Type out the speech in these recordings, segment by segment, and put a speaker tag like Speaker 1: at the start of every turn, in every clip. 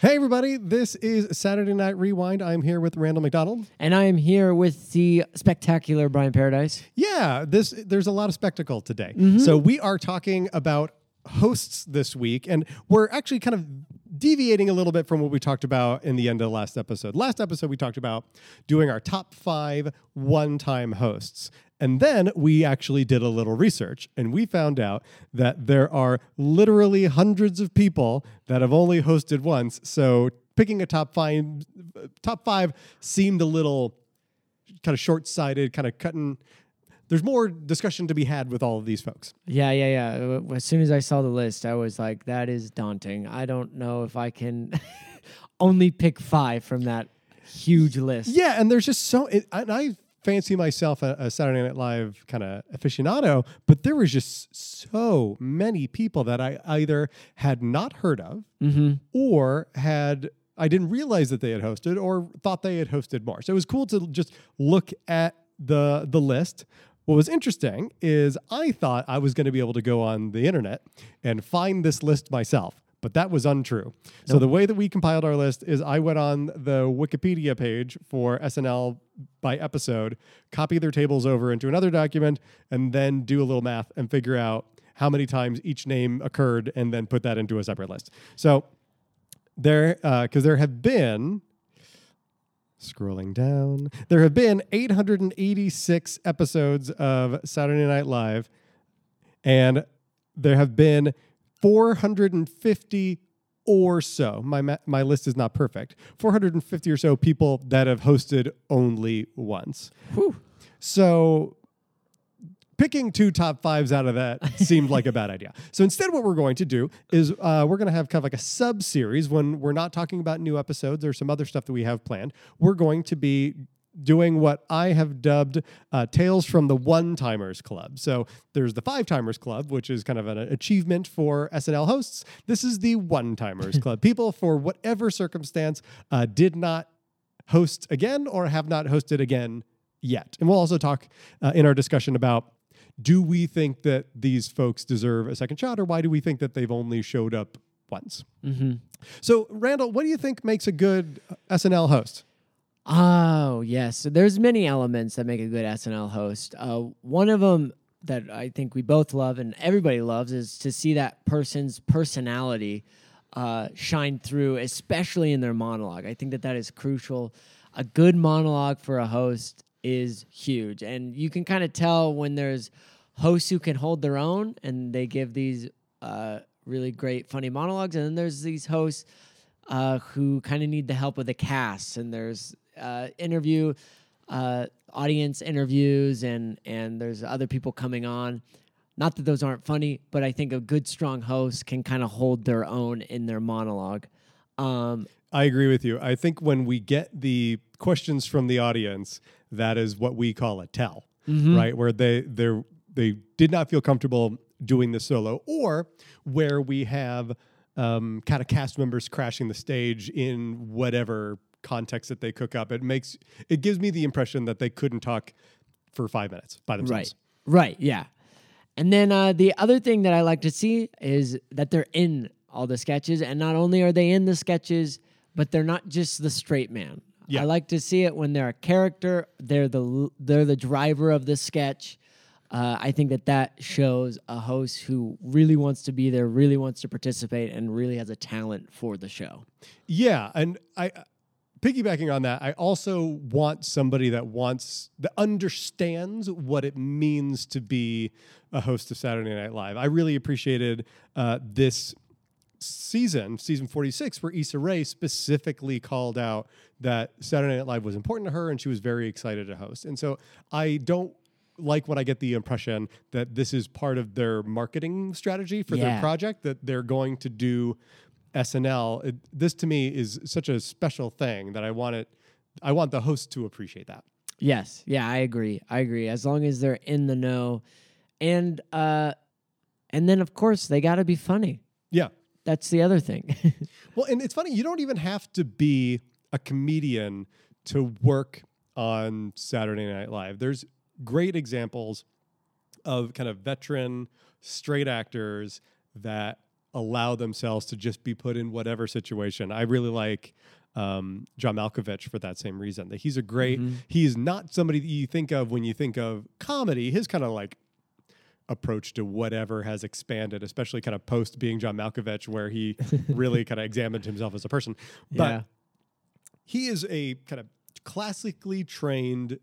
Speaker 1: Hey, everybody, this is Saturday Night Rewind. I'm here with Randall McDonald.
Speaker 2: And I am here with the spectacular Brian Paradise.
Speaker 1: Yeah, this there's a lot of spectacle today. Mm-hmm. So we are talking about hosts this week, and we're actually kind of deviating a little bit from what we talked about in the end of the last episode. Last episode, we talked about doing our top five one-time hosts. And then we actually did a little research and we found out that there are literally hundreds of people that have only hosted once. So picking a top five top 5 seemed a little kind of short-sighted, kind of cutting there's more discussion to be had with all of these folks.
Speaker 2: Yeah, yeah, yeah. As soon as I saw the list, I was like, that is daunting. I don't know if I can only pick five from that huge list.
Speaker 1: Yeah, and there's just so it, and I fancy myself a, a Saturday Night Live kind of aficionado, but there was just so many people that I either had not heard of mm-hmm. or had I didn't realize that they had hosted or thought they had hosted more. So it was cool to just look at the the list. What was interesting is I thought I was going to be able to go on the internet and find this list myself, but that was untrue. So the way that we compiled our list is I went on the Wikipedia page for SNL by episode, copy their tables over into another document, and then do a little math and figure out how many times each name occurred, and then put that into a separate list. So there, uh, because there have been Scrolling down, there have been 886 episodes of Saturday Night Live, and there have been 450 or so. My ma- my list is not perfect. 450 or so people that have hosted only once. So picking two top fives out of that seemed like a bad idea. So instead, what we're going to do is uh, we're going to have kind of like a sub series when we're not talking about new episodes or some other stuff that we have planned. We're going to be doing what I have dubbed uh, Tales from the One Timers Club. So there's the Five Timers Club, which is kind of an achievement for SNL hosts. This is the One Timers Club. People, for whatever circumstance, uh, did not host again or have not hosted again yet. And we'll also talk uh, in our discussion about do we think that these folks deserve a second shot or why do we think that they've only showed up once? So, Randall, what do you think makes a good SNL host?
Speaker 2: Oh, yes. So there's many elements that make a good SNL host. Uh, one of them that I think we both love and everybody loves is to see that person's personality uh, shine through, especially in their monologue. I think that that is crucial. A good monologue for a host is huge, and you can kind of tell when there's hosts who can hold their own and they give these uh, really great, funny monologues, and then there's these hosts uh, who kind of need the help of the cast, and there's uh, interview uh, audience interviews, and and there's other people coming on. Not that those aren't funny, but I think a good, strong host can kind of hold their own in their monologue. Um,
Speaker 1: I agree with you. I think when we get the questions from the audience, that is what we call a tell, right? Where they they they did not feel comfortable doing the solo, or where we have um, kind of cast members crashing the stage in whatever context that they cook up. It makes it gives me the impression that they couldn't talk for five minutes by themselves.
Speaker 2: Right. Right. Yeah. And then uh, the other thing that I like to see is that they're in all the sketches, and not only are they in the sketches, but they're not just the straight man.
Speaker 1: Yeah.
Speaker 2: I like to see it when they're a character. They're the they're the driver of the sketch. Uh, I think that that shows a host who really wants to be there, really wants to participate, and really has a talent for the show.
Speaker 1: Yeah, and I piggybacking on that, I also want somebody that wants that understands what it means to be a host of Saturday Night Live. I really appreciated uh, this season, season 46, where Issa Rae specifically called out that Saturday Night Live was important to her and she was very excited to host. And so I don't like when I get the impression that this is part of their marketing strategy for their project, that they're going to do SNL. It, this to me is such a special thing that I want it. I want the host to appreciate that.
Speaker 2: Yes, yeah, I agree. I agree. As long as they're in the know, and uh, and then of course they got to be funny.
Speaker 1: Yeah.
Speaker 2: That's the other thing.
Speaker 1: Well, and it's funny, you don't even have to be a comedian to work on Saturday Night Live. There's great examples of kind of veteran straight actors that allow themselves to just be put in whatever situation. I really like um, John Malkovich for that same reason. That he's a great. He's not somebody that you think of when you think of comedy. His kind of like approach to whatever has expanded, especially kind of post being John Malkovich, where he really kind of examined himself as a person. But
Speaker 2: Yeah.
Speaker 1: he is a kind of classically trained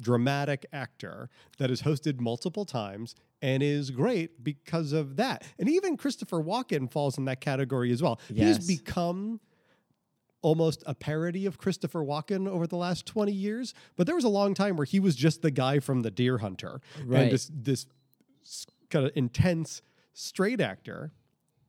Speaker 1: dramatic actor that has hosted multiple times and is great because of that. And even Christopher Walken falls in that category as well.
Speaker 2: Yes.
Speaker 1: He's become almost a parody of Christopher Walken over the last 20 years, but there was a long time where he was just the guy from The Deer Hunter.
Speaker 2: Right.
Speaker 1: And this this kind of intense straight actor,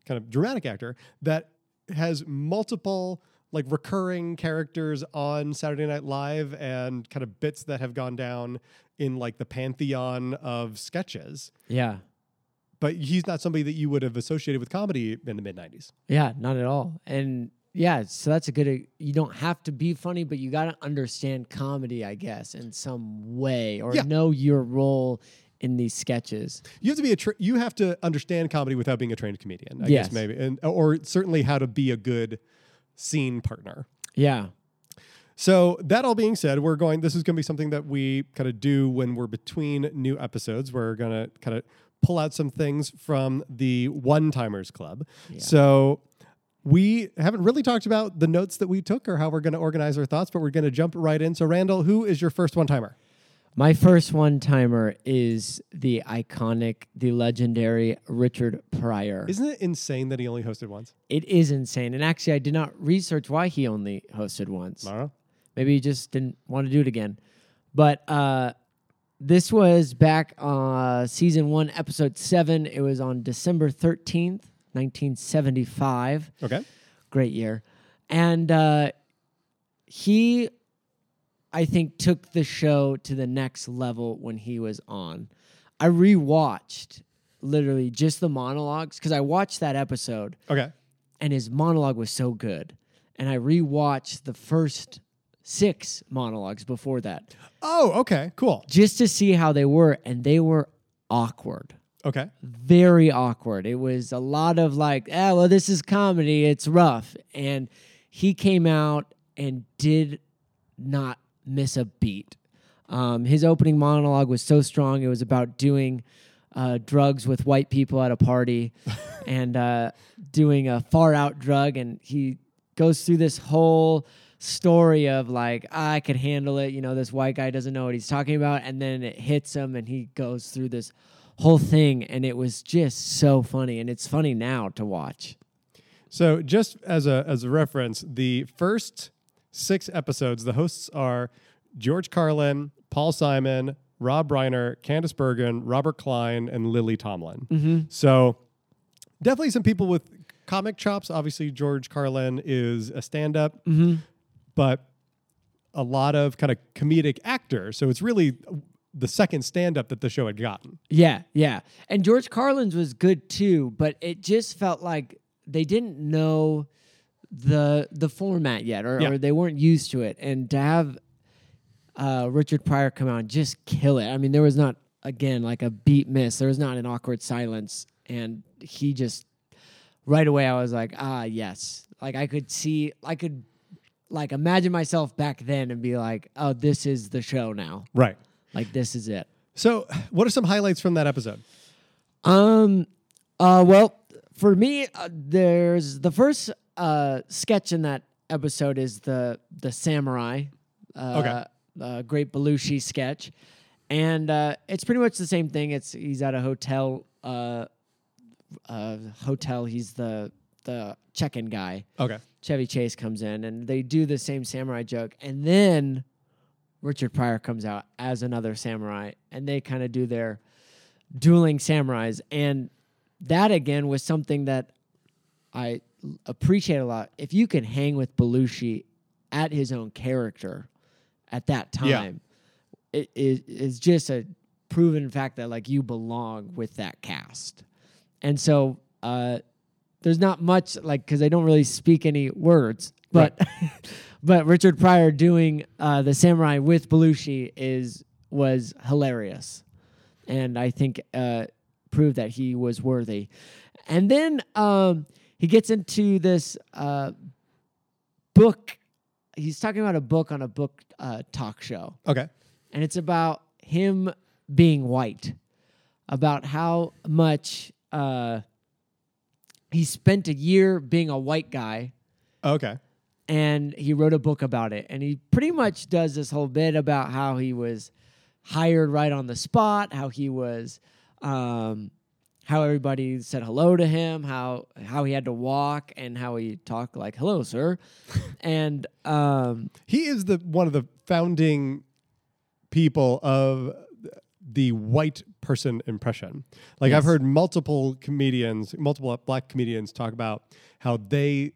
Speaker 1: kind of dramatic actor that has multiple like recurring characters on Saturday Night Live and kind of bits that have gone down in like the pantheon of sketches.
Speaker 2: Yeah.
Speaker 1: But he's not somebody that you would have associated with comedy in the mid 90s.
Speaker 2: Yeah, not at all. And yeah, so that's a good. Uh, you don't have to be funny, but you got to understand comedy, I guess, in some way, or
Speaker 1: Yeah.
Speaker 2: know your role in these sketches.
Speaker 1: You have to be a tra- you have to understand comedy without being a trained comedian, I
Speaker 2: Yes.
Speaker 1: guess maybe. And or certainly how to be a good scene partner.
Speaker 2: Yeah,
Speaker 1: So that all being said, we're going. This is going to be something that we kind of do when we're between new episodes. We're going to kind of pull out some things from the One Timers Club. So we haven't really talked about the notes that we took or how we're going to organize our thoughts, but we're going to jump right in. So Randall, who is your first one timer?
Speaker 2: My first one timer is the iconic, the legendary Richard Pryor.
Speaker 1: Isn't it insane that he only hosted once?
Speaker 2: it is insane, and actually, I did not research why he only hosted once.
Speaker 1: I.
Speaker 2: Maybe he just didn't want to do it again. But uh, this was back uh, season one, episode seven. It was on December 13th, 1975.
Speaker 1: Okay.
Speaker 2: Great year. And uh, he, I think, took the show to the next level when he was on. I rewatched literally just the monologues because I watched that episode
Speaker 1: Okay.
Speaker 2: and his monologue was so good. And I rewatched the first six monologues before that
Speaker 1: Oh, okay. Cool.
Speaker 2: just to see how they were, and they were awkward.
Speaker 1: Okay.
Speaker 2: Very awkward. It was a lot of like, ah, well, this is comedy. It's rough. And he came out and did not miss a beat. Um, his opening monologue was so strong. It was about doing uh, drugs with white people at a party and uh, doing a far out drug. And he goes through this whole story of like, I could handle it. You know, this white guy doesn't know what he's talking about. And then it hits him and he goes through this whole thing. And it was just so funny. And it's funny now to watch.
Speaker 1: So just as a as a reference, the first six episodes, the hosts are George Carlin, Paul Simon, Rob Reiner, Candice Bergen, Robert Klein, and Lily Tomlin. Mm-hmm. So definitely some people with comic chops. Obviously, George Carlin is a stand-up, mm-hmm. but a lot of kind of comedic actors. So it's really the second stand-up that the show had gotten.
Speaker 2: Yeah, yeah. And George Carlin's was good too, but it just felt like they didn't know the the format yet or,
Speaker 1: Yeah.
Speaker 2: or they weren't used to it. And to have uh, Richard Pryor come out and just kill it. I mean, there was not again like a beat miss. There was not an awkward silence and he just right away I was like, "Ah, yes." Like I could see I could like imagine myself back then and be like, "Oh, this is the show now.
Speaker 1: Right.
Speaker 2: Like this is it."
Speaker 1: So what are some highlights from that episode?
Speaker 2: Um. Uh. Well, for me, uh, there's the first uh sketch in that episode is the the samurai. Uh,
Speaker 1: Okay.
Speaker 2: Uh, Great Belushi sketch, and uh, it's pretty much the same thing. It's he's at a hotel. Uh, uh, hotel. He's the the check-in guy.
Speaker 1: Okay.
Speaker 2: Chevy Chase comes in, and they do the same samurai joke, and then Richard Pryor comes out as another samurai, and they kind of do their dueling samurais, and that again was something that I appreciate a lot. If you can hang with Belushi at his own character at that
Speaker 1: Yeah.
Speaker 2: time, it is is just a proven fact that like you belong with that cast, and so uh, there's not much like because they don't really speak any words, but but Richard Pryor doing uh, the samurai with Belushi is was hilarious, and I think uh, prove that he was worthy. And then um, he gets into this uh, book. He's talking about a book on a book uh, talk show,
Speaker 1: Okay.
Speaker 2: and it's about him being white, about how much uh, he spent a year being a white guy
Speaker 1: Okay.
Speaker 2: and he wrote a book about it. And he pretty much does this whole bit about how he was hired right on the spot, how he was, um, how everybody said hello to him, how how he had to walk, and how he talked like "hello, sir," and um,
Speaker 1: He is the one of the founding people of the white person impression. Like I've heard multiple comedians, multiple black comedians talk about how they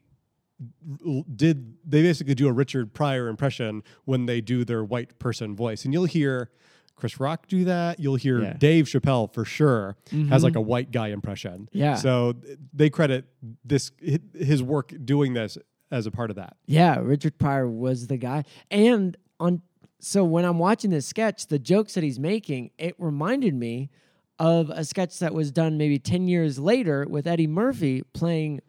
Speaker 1: did they basically do a Richard Pryor impression when they do their white person voice. And you'll hear Chris Rock do that. You'll hear
Speaker 2: Yeah.
Speaker 1: Dave Chappelle for sure has like a mm-hmm. white guy impression.
Speaker 2: Yeah.
Speaker 1: So they credit this his work doing this as a part of that.
Speaker 2: Yeah, Richard Pryor was the guy. And on so when I'm watching this sketch, the jokes that he's making, it reminded me of a sketch that was done maybe 10 years later with Eddie Murphy playing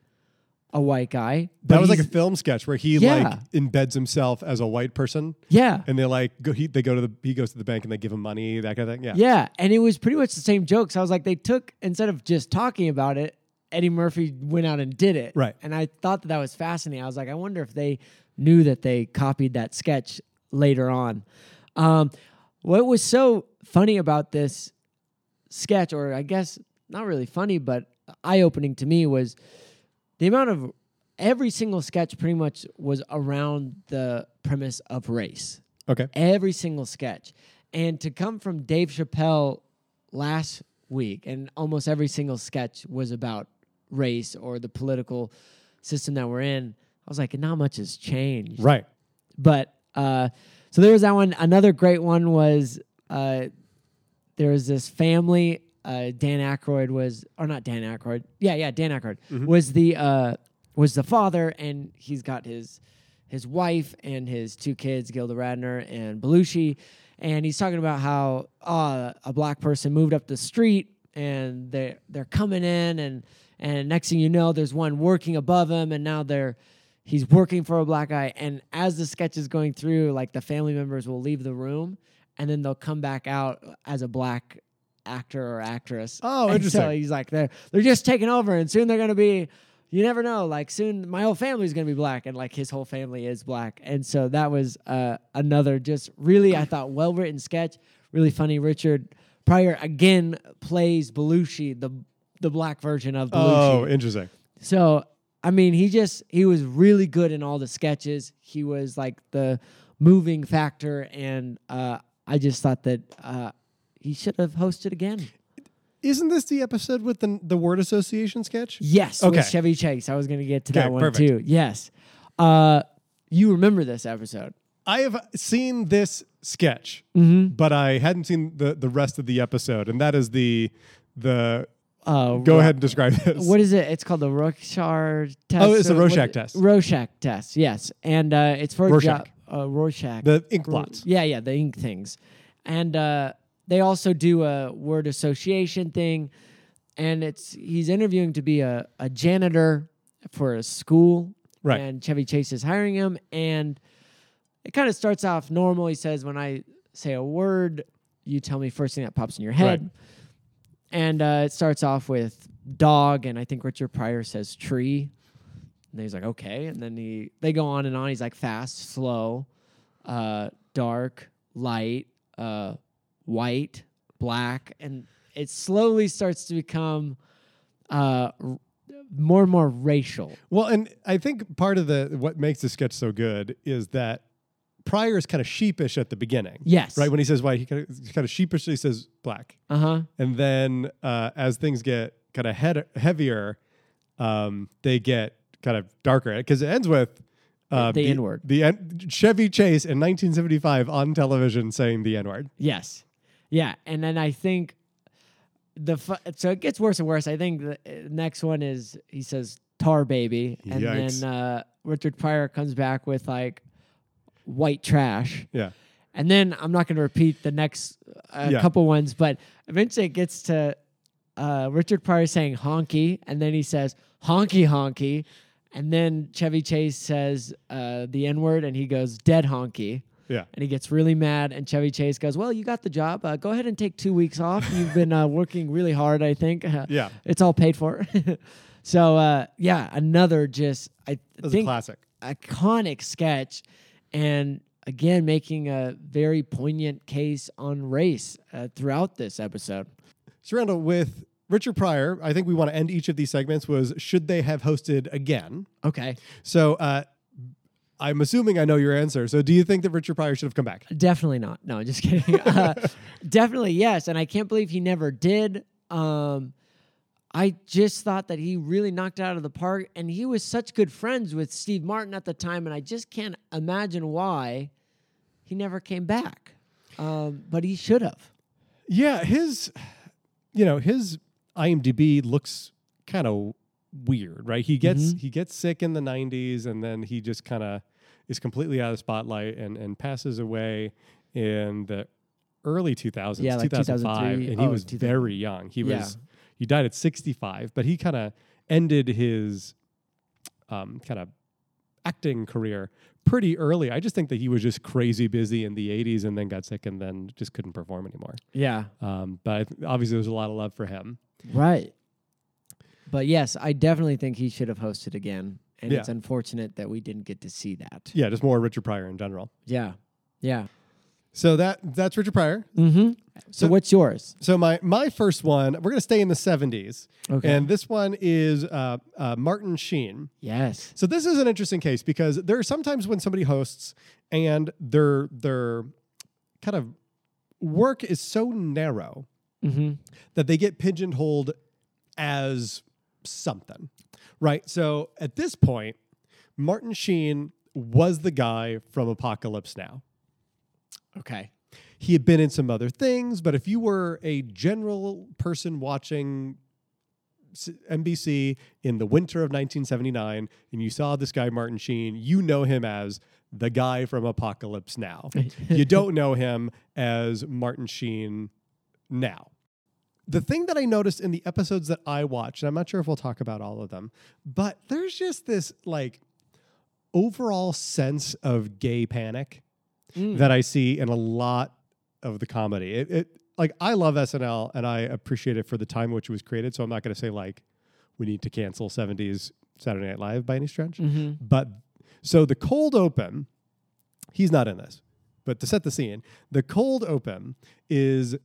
Speaker 2: a white guy.
Speaker 1: That was like a film sketch where he
Speaker 2: Yeah.
Speaker 1: like embeds himself as a white person,
Speaker 2: Yeah.
Speaker 1: and they like go. He, they go to the he goes to the bank and they give him money, that kind of thing. Yeah,
Speaker 2: Yeah, and it was pretty much the same jokes. I was like, they took instead of just talking about it, Eddie Murphy went out and did it.
Speaker 1: Right.
Speaker 2: And I thought that that was fascinating. I was like, I wonder if they knew that they copied that sketch later on. Um, what was so funny about this sketch, or I guess not really funny, but eye opening to me, was the amount of every single sketch pretty much was around the premise of race
Speaker 1: Okay.
Speaker 2: every single sketch. And to come from Dave Chappelle last week, and almost every single sketch was about race or the political system that we're in, I was like, not much has changed.
Speaker 1: Right.
Speaker 2: But uh, so there was that one. Another great one was uh, there was this family. Uh, Dan Aykroyd was, or not Dan Aykroyd. Yeah, yeah, Dan Aykroyd was the uh, was the father, and he's got his his wife and his two kids, Gilda Radner and Belushi, and he's talking about how uh, a black person moved up the street and they they're coming in and and next thing you know, there's one working above him, and now they're he's working for a black guy. And as the sketch is going through, like the family members will leave the room, and then they'll come back out as a black actor or actress.
Speaker 1: Oh,
Speaker 2: And So
Speaker 1: interesting.
Speaker 2: he's like, they're they're just taking over, and soon they're gonna be. You never know. Like soon, my whole family's gonna be black, and like his whole family is black, and so that was uh, another just really I thought well written sketch, really funny. Richard Pryor again plays Belushi, the the black version of Belushi.
Speaker 1: Oh, interesting.
Speaker 2: So I mean, he just he was really good in all the sketches. He was like the moving factor, and uh, I just thought that uh, he should have hosted again.
Speaker 1: Isn't this the episode with the the word association sketch?
Speaker 2: Yes,
Speaker 1: Okay.
Speaker 2: with Chevy Chase. I was going to get to
Speaker 1: Okay,
Speaker 2: that one
Speaker 1: perfect.
Speaker 2: too. Yes, uh, you remember this episode?
Speaker 1: I have seen this sketch,
Speaker 2: Mm-hmm.
Speaker 1: but I hadn't seen the the rest of the episode, and that is the the.
Speaker 2: Uh,
Speaker 1: Go ahead and describe this.
Speaker 2: What is it? It's called the Rorschach test.
Speaker 1: Oh, it's the Rorschach test.
Speaker 2: Rorschach test. Yes, and uh, it's for
Speaker 1: Rorschach.
Speaker 2: job. Uh, Rorschach.
Speaker 1: the ink
Speaker 2: Ro-
Speaker 1: blots?
Speaker 2: Yeah, yeah, the ink things, and uh, they also do a word association thing, and it's he's interviewing to be a, a janitor for a school,
Speaker 1: Right.
Speaker 2: And Chevy Chase is hiring him, and it kind of starts off normal. He says, "When I say a word, you tell me first thing that pops in your head."
Speaker 1: Right.
Speaker 2: And uh, it starts off with dog, and I think Richard Pryor says tree. And he's like, okay. And then he they go on and on. He's like fast, slow, uh, dark, light, uh, white, black, and it slowly starts to become uh, r- more and more racial.
Speaker 1: Well, and I think part of the what makes the sketch so good is that Pryor is kind of sheepish at the beginning.
Speaker 2: Yes.
Speaker 1: Right when he says white, he kind of, kind of sheepishly says black,
Speaker 2: Uh huh.
Speaker 1: and then uh, as things get kind of head, heavier, um, they get kind of darker because it ends with uh,
Speaker 2: The N-word.
Speaker 1: The N- Chevy Chase in 1975 on television saying the N word.
Speaker 2: Yes. Yeah, and then I think the fu- so it gets worse and worse. I think the uh, next one is he says tar baby, and
Speaker 1: Yikes.
Speaker 2: then uh, Richard Pryor comes back with like white trash,
Speaker 1: Yeah.
Speaker 2: and then I'm not going to repeat the next uh,
Speaker 1: Yeah.
Speaker 2: couple ones, but eventually it gets to uh, Richard Pryor saying honky, and then he says honky honky, and then Chevy Chase says uh, the N word, and he goes dead honky.
Speaker 1: Yeah.
Speaker 2: And he gets really mad, and Chevy Chase goes, "Well, you got the job. Uh, go ahead and take two weeks off. You've been uh, working really hard. I think.
Speaker 1: Yeah.
Speaker 2: it's all paid for." so uh, yeah, another just I think
Speaker 1: classic.
Speaker 2: iconic sketch, and again making a very poignant case on race uh, throughout this episode.
Speaker 1: So, with Richard Pryor, I think we want to end each of these segments was should they have hosted again?
Speaker 2: Okay,
Speaker 1: So, uh, I'm assuming I know your answer. So, do you think that Richard Pryor should have come back?
Speaker 2: definitely not. No, just kidding. uh, definitely yes, and I can't believe he never did. Um, I just thought that he really knocked it out of the park, and he was such good friends with Steve Martin at the time, and I just can't imagine why he never came back. Um, but he should have.
Speaker 1: Yeah, his, you know, his IMDb looks kind of weird, right? He gets
Speaker 2: Mm-hmm.
Speaker 1: he gets sick in the '90s, and then he just kind of is completely out of the spotlight and and passes away in the early 2000s,
Speaker 2: Yeah, like
Speaker 1: 2005, and he
Speaker 2: Oh,
Speaker 1: was very young. He
Speaker 2: Yeah.
Speaker 1: was he died at 65, but he kind of ended his um, kind of acting career pretty early. I just think that he was just crazy busy in the 80s and then got sick and then just couldn't perform anymore.
Speaker 2: Yeah,
Speaker 1: Um, but obviously, there's a lot of love for him.
Speaker 2: Right. But yes, I definitely think he should have hosted again. And
Speaker 1: Yeah.
Speaker 2: it's unfortunate that we didn't get to see that.
Speaker 1: Yeah, just more Richard Pryor in general.
Speaker 2: Yeah. Yeah.
Speaker 1: So that that's Richard Pryor.
Speaker 2: Mm-hmm. So,
Speaker 1: So-
Speaker 2: what's yours?
Speaker 1: So my my first one, we're gonna stay in the 70s,
Speaker 2: Okay.
Speaker 1: and this one is uh, uh, Martin Sheen.
Speaker 2: yes.
Speaker 1: So this is an interesting case because there are sometimes when somebody hosts and their their kind of work is so narrow
Speaker 2: Mm-hmm.
Speaker 1: that they get pigeonholed as something, right? So at this point, Martin Sheen was the guy from Apocalypse Now.
Speaker 2: Okay.
Speaker 1: He had been in some other things, but if you were a general person watching NBC in the winter of 1979 and you saw this guy, Martin Sheen, you know him as the guy from Apocalypse Now. you don't know him as Martin Sheen now. The thing that I noticed in the episodes that I watched, and I'm not sure if we'll talk about all of them, but there's just this like overall sense of gay panic
Speaker 2: Mm.
Speaker 1: that I see in a lot of the comedy. It, it like I love SNL and I appreciate it for the time which it was created. So I'm not going to say like we need to cancel 70s Saturday Night Live by any stretch.
Speaker 2: Mm-hmm.
Speaker 1: But so the cold open, he's not in this. But to set the scene, the cold open is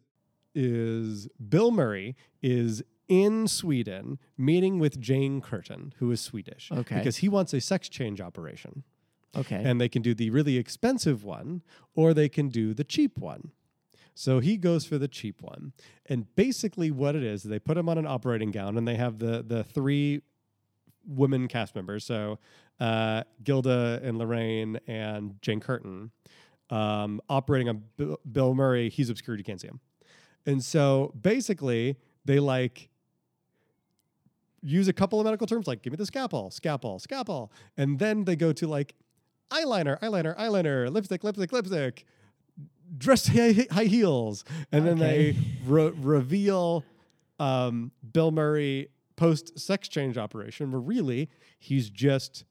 Speaker 1: is Bill Murray is in Sweden meeting with Jane Curtin, who is Swedish,
Speaker 2: Okay.
Speaker 1: because he wants a sex change operation
Speaker 2: Okay.
Speaker 1: and they can do the really expensive one or they can do the cheap one. So he goes for the cheap one. And basically what it is, they put him on an operating gown and they have the the three women cast members. So uh, Gilda and Laraine and Jane Curtin um, operating on Bill, Bill Murray. He's obscured, you can't see him. And so basically they like use a couple of medical terms like give me the scalpel, scalpel, scalpel. And then they go to like eyeliner, eyeliner, eyeliner, lipstick, lipstick, lipstick, dress high, heels, and then
Speaker 2: Okay.
Speaker 1: they re- reveal um, Bill Murray post sex change operation, where really he's just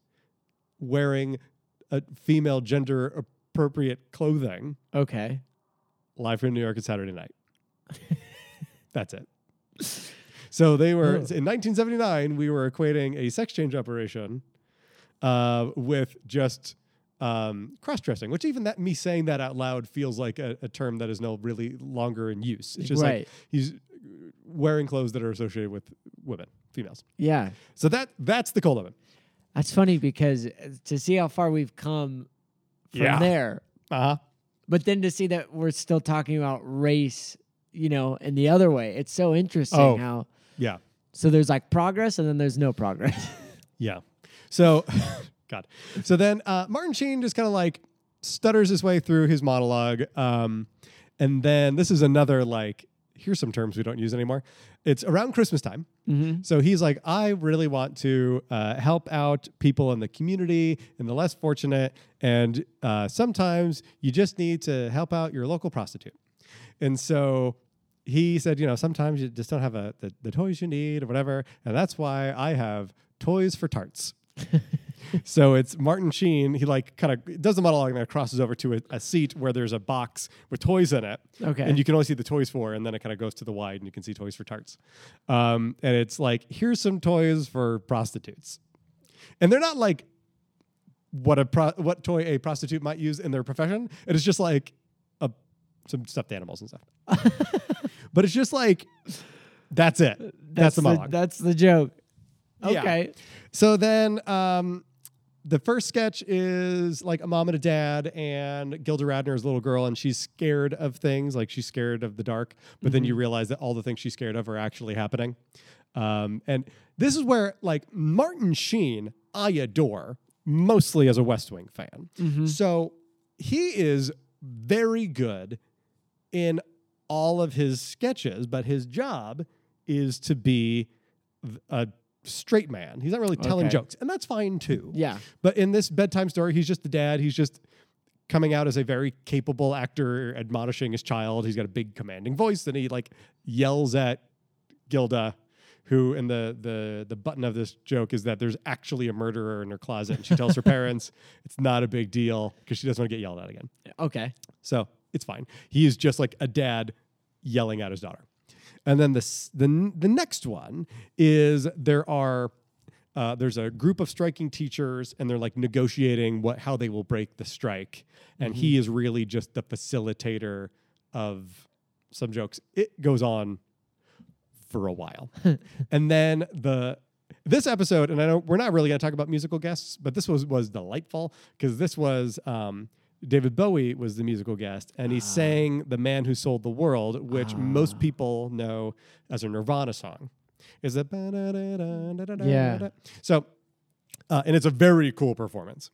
Speaker 1: wearing a female gender appropriate clothing
Speaker 2: okay.
Speaker 1: live from New York at Saturday night. That's it. So they were
Speaker 2: Oh.
Speaker 1: in 1979. We were equating a sex change operation uh, with just um, cross dressing, which even that me saying that out loud feels like a, a term that is no really longer in use. It's just
Speaker 2: Right.
Speaker 1: like he's wearing clothes that are associated with women, females.
Speaker 2: Yeah.
Speaker 1: So that that's the cold open.
Speaker 2: That's funny because uh, to see how far we've come from
Speaker 1: Yeah.
Speaker 2: there,
Speaker 1: Uh huh.
Speaker 2: but then to see that we're still talking about race, you know, in the other way, it's so interesting
Speaker 1: Oh.
Speaker 2: how.
Speaker 1: Yeah.
Speaker 2: So there's like progress and then there's no progress.
Speaker 1: Yeah. So, God. So then uh, Martin Sheen just kind of like stutters his way through his monologue. Um, and then this is another like, here's some terms we don't use anymore. It's around Christmas time.
Speaker 2: mm-hmm.
Speaker 1: So he's like, I really want to uh, help out people in the community and the less fortunate. And uh, sometimes you just need to help out your local prostitute. And so he said, you know, sometimes you just don't have a, the, the toys you need or whatever. And that's why I have toys for tarts. so it's Martin Sheen. He like kind of does the monologue and then crosses over to a, a, seat where there's a box with toys in it.
Speaker 2: Okay.
Speaker 1: And you can only see the toys for, and then it kind of goes to the wide and you can see toys for tarts. Um, and it's like, here's some toys for prostitutes. And they're not like what a pro- what toy a prostitute might use in their profession. It is just like some stuffed animals and stuff. but it's just like that's it. That's, that's the monologue.
Speaker 2: that's the joke.
Speaker 1: Yeah.
Speaker 2: Okay.
Speaker 1: So then um, the first sketch is like a mom and a dad, and Gilda Radner is a little girl, and she's scared of things. Like she's scared of the dark, but then you realize that all the things she's scared of are actually happening. Um, and this is where like Martin Sheen, I adore mostly as a West Wing fan. So he is very good in all of his sketches, but his job is to be a straight man. He's not really telling
Speaker 2: Okay.
Speaker 1: jokes, and that's fine too.
Speaker 2: Yeah.
Speaker 1: But in this bedtime story, he's just the dad. He's just coming out as a very capable actor, admonishing his child. He's got a big commanding voice, and he like yells at Gilda, who in the the the button of this joke is that there's actually a murderer in her closet, and she tells her parents it's not a big deal because she doesn't want to get yelled at again.
Speaker 2: Okay.
Speaker 1: So it's fine. He is just like a dad yelling at his daughter. And then the the the next one is there are uh, there's a group of striking teachers and they're like negotiating what how they will break the strike, and he is really just the facilitator of some jokes. It goes on for a while, and then the this episode, and I know we're not really going to talk about musical guests, but this was was delightful because this was um, David Bowie was the musical guest, and he sang "The Man Who Sold the World," which most people know as a Nirvana song. Is it?
Speaker 2: Yeah.
Speaker 1: So, uh, and it's a very cool performance.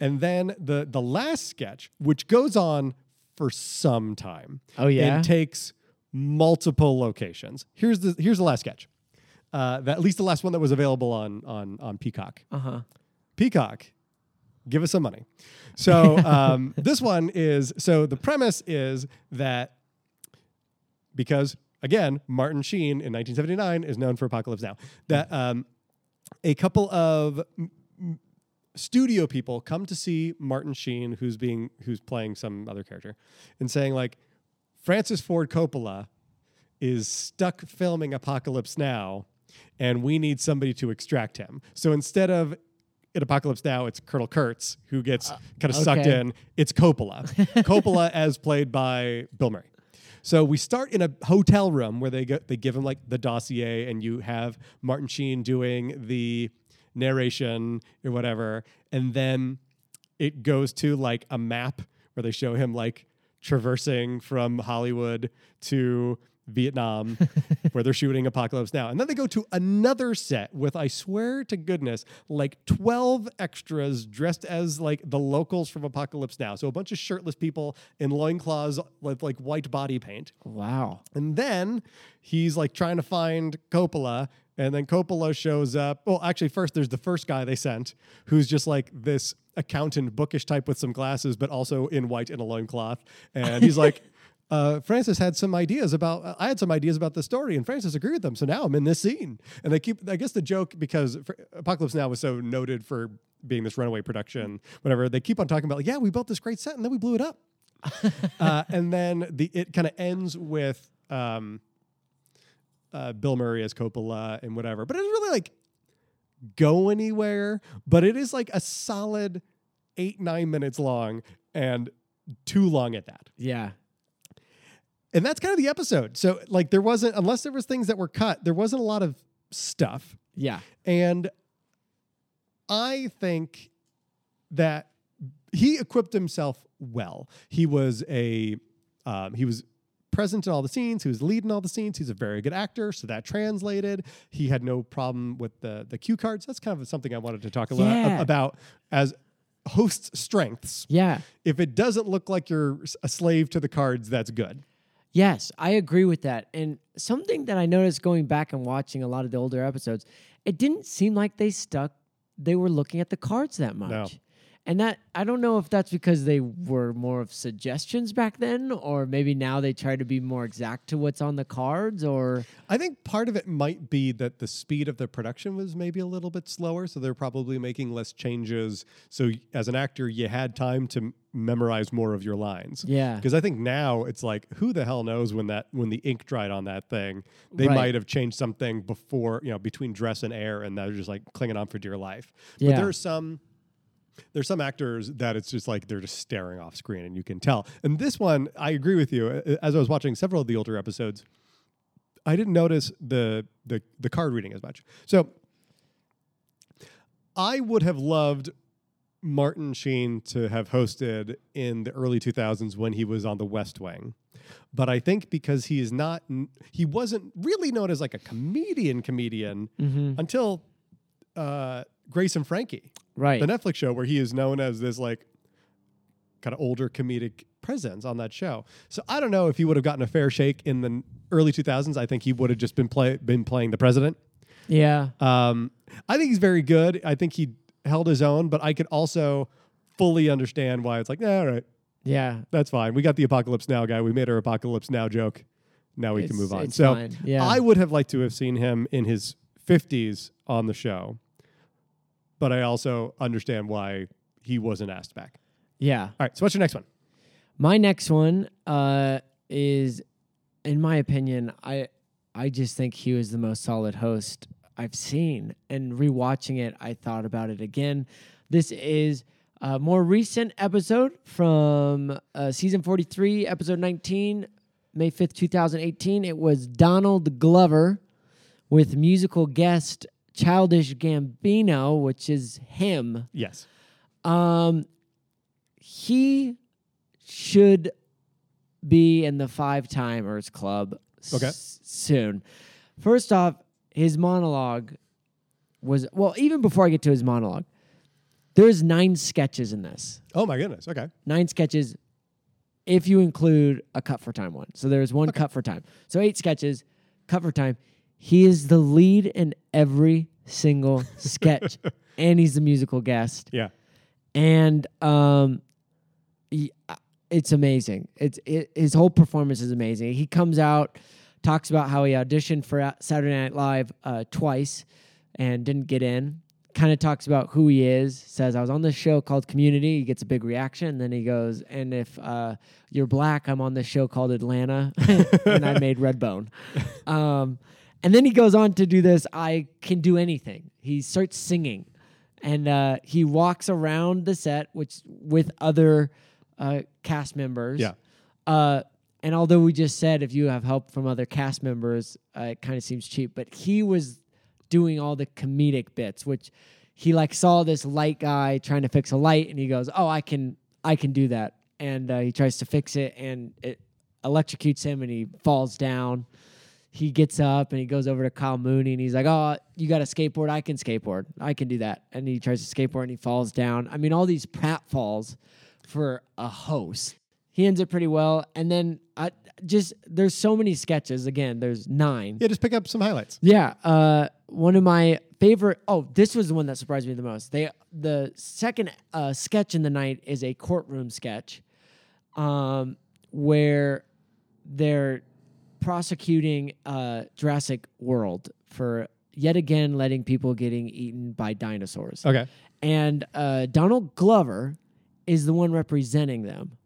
Speaker 1: And then the the last sketch, which goes on for some time,
Speaker 2: Oh, yeah?
Speaker 1: and takes multiple locations. Here's the here's the last sketch. Uh, that, at least the last one that was available on on on Peacock.
Speaker 2: Uh huh.
Speaker 1: Peacock, give us some money. So um, this one is so the premise is that because again Martin Sheen in 1979 is known for Apocalypse Now that um, a couple of m- studio people come to see Martin Sheen who's being who's playing some other character and saying like Francis Ford Coppola is stuck filming Apocalypse Now, and we need somebody to extract him. So instead of in Apocalypse Now, it's Colonel Kurtz who gets uh, kind of sucked in. It's Coppola. Coppola as played by Bill Murray. So we start in a hotel room where they go, they give him like the dossier, and you have Martin Sheen doing the narration or whatever, and then it goes to like a map where they show him like traversing from Hollywood to Vietnam where they're shooting Apocalypse Now. And then they go to another set with, I swear to goodness, like 12 extras dressed as like the locals from Apocalypse Now. So a bunch of shirtless people in loincloths with like white body paint.
Speaker 2: Wow.
Speaker 1: And then he's like trying to find Coppola. And then Coppola shows up. Well, actually, first there's the first guy they sent, who's just like this accountant, bookish type with some glasses, but also in white in a loincloth. And he's like, uh, Francis had some ideas about. I had some ideas about the story, and Francis agreed with them. So now I'm in this scene. And they keep. I guess the joke because Apocalypse Now was so noted for being this runaway production, whatever. They keep on talking about. Like, yeah, we built this great set, and then we blew it up. uh, and then the it kind of ends with um, uh, Bill Murray as Coppola and whatever. But it doesn't really like go anywhere. But it is like a solid eight nine minutes long and too long at that.
Speaker 2: Yeah.
Speaker 1: And that's kind of the episode. So like there wasn't unless there was things that were cut, there wasn't a lot of stuff.
Speaker 2: Yeah.
Speaker 1: And I think that he equipped himself well. He was a um, he was present in all the scenes. He was leading all the scenes. He's a very good actor, so that translated. He had no problem with the the cue cards. That's kind of something I wanted to talk a lot
Speaker 2: Yeah.
Speaker 1: about as host strengths.
Speaker 2: Yeah.
Speaker 1: If it doesn't look like you're a slave to the cards, that's good.
Speaker 2: Yes, I agree with that. And something that I noticed going back and watching a lot of the older episodes, it didn't seem like they stuck, they were looking at the cards that much. And that I don't know if that's because they were more of suggestions back then, or maybe now they try to be more exact to what's on the cards, or
Speaker 1: I think part of it might be that the speed of the production was maybe a little bit slower, so they're probably making less changes. So as an actor, you had time to memorize more of your lines.
Speaker 2: yeah,
Speaker 1: Because I think now it's like, who the hell knows when that when the ink dried on that thing? They
Speaker 2: Right.
Speaker 1: might have changed something before, you know, between dress and air, and they're just like clinging on for dear life. But
Speaker 2: Yeah.
Speaker 1: there's some there's some actors that it's just like they're just staring off screen, and you can tell. And this one, I agree with you. As I was watching several of the older episodes, I didn't notice the the the card reading as much. So I would have loved Martin Sheen to have hosted in the early 2000s when he was on the West Wing. But I think because he is not, he wasn't really known as like a comedian comedian
Speaker 2: Mm-hmm.
Speaker 1: until uh, Grace and Frankie,
Speaker 2: right,
Speaker 1: the Netflix show, where he is known as this like kind of older comedic presence on that show. So I don't know if he would have gotten a fair shake in the early 2000s. I think he would have just been play been playing the president.
Speaker 2: yeah,
Speaker 1: Um, I think he's very good. I think he held his own, but I could also fully understand why it's like, nah, all right,
Speaker 2: yeah.
Speaker 1: that's fine. We got the apocalypse now guy. We made our apocalypse now joke. Now we can move on. So
Speaker 2: fine. Yeah.
Speaker 1: I would have liked to have seen him in his 50s on the show, but I also understand why he wasn't asked back.
Speaker 2: Yeah.
Speaker 1: All right, so what's your next one?
Speaker 2: My next one uh, is, in my opinion, I I just think he was the most solid host I've seen. And rewatching it, I thought about it again. This is a more recent episode from uh, season 43, episode 19, May 5th, 2018. It was Donald Glover with musical guest Childish Gambino, which is him.
Speaker 1: Yes.
Speaker 2: Um, he should be in the five timers club s-
Speaker 1: Okay.
Speaker 2: soon. First off, his monologue was well. Even before I get to his monologue, there's nine sketches in this.
Speaker 1: Oh my goodness. Okay.
Speaker 2: Nine sketches, if you include a cut for time one. So there's one cut for time. So eight sketches, cut for time. He is the lead in every single sketch, and he's the musical guest
Speaker 1: Yeah.
Speaker 2: and um, he- uh, it's amazing. It's it, his whole performance is amazing. He comes out, talks about how he auditioned for Saturday Night Live uh, twice and didn't get in. Kind of talks about who he is. Says I was on this show called Community. He gets a big reaction. Then he goes, and if uh, you're black, I'm on this show called Atlanta, and I made Redbone. Um, and then he goes on to do this. I can do anything. He starts singing and uh, he walks around the set, which with other uh, cast members.
Speaker 1: Yeah.
Speaker 2: Uh, and although we just said if you have help from other cast members, uh, it kind of seems cheap, but he was doing all the comedic bits, which he like saw this light guy trying to fix a light, and he goes, "Oh, I can, I can do that," and uh, he tries to fix it, and it electrocutes him, and he falls down he gets up and he goes over to Kyle Mooney and he's like, "Oh, you got a skateboard? I can skateboard. I can do that." And he tries to skateboard and he falls down. I mean, all these pratfalls for a host. He ends it pretty well, and then I just there's so many sketches. Again, there's nine.
Speaker 1: Yeah, just pick up some highlights.
Speaker 2: Yeah, uh, one of my favorite. Oh, this was the one that surprised me the most. They the second uh, sketch in the night is a courtroom sketch, um, where they're prosecuting uh, Jurassic World for yet again letting people getting eaten by dinosaurs.
Speaker 1: Okay.
Speaker 2: And uh, Donald Glover is the one representing them.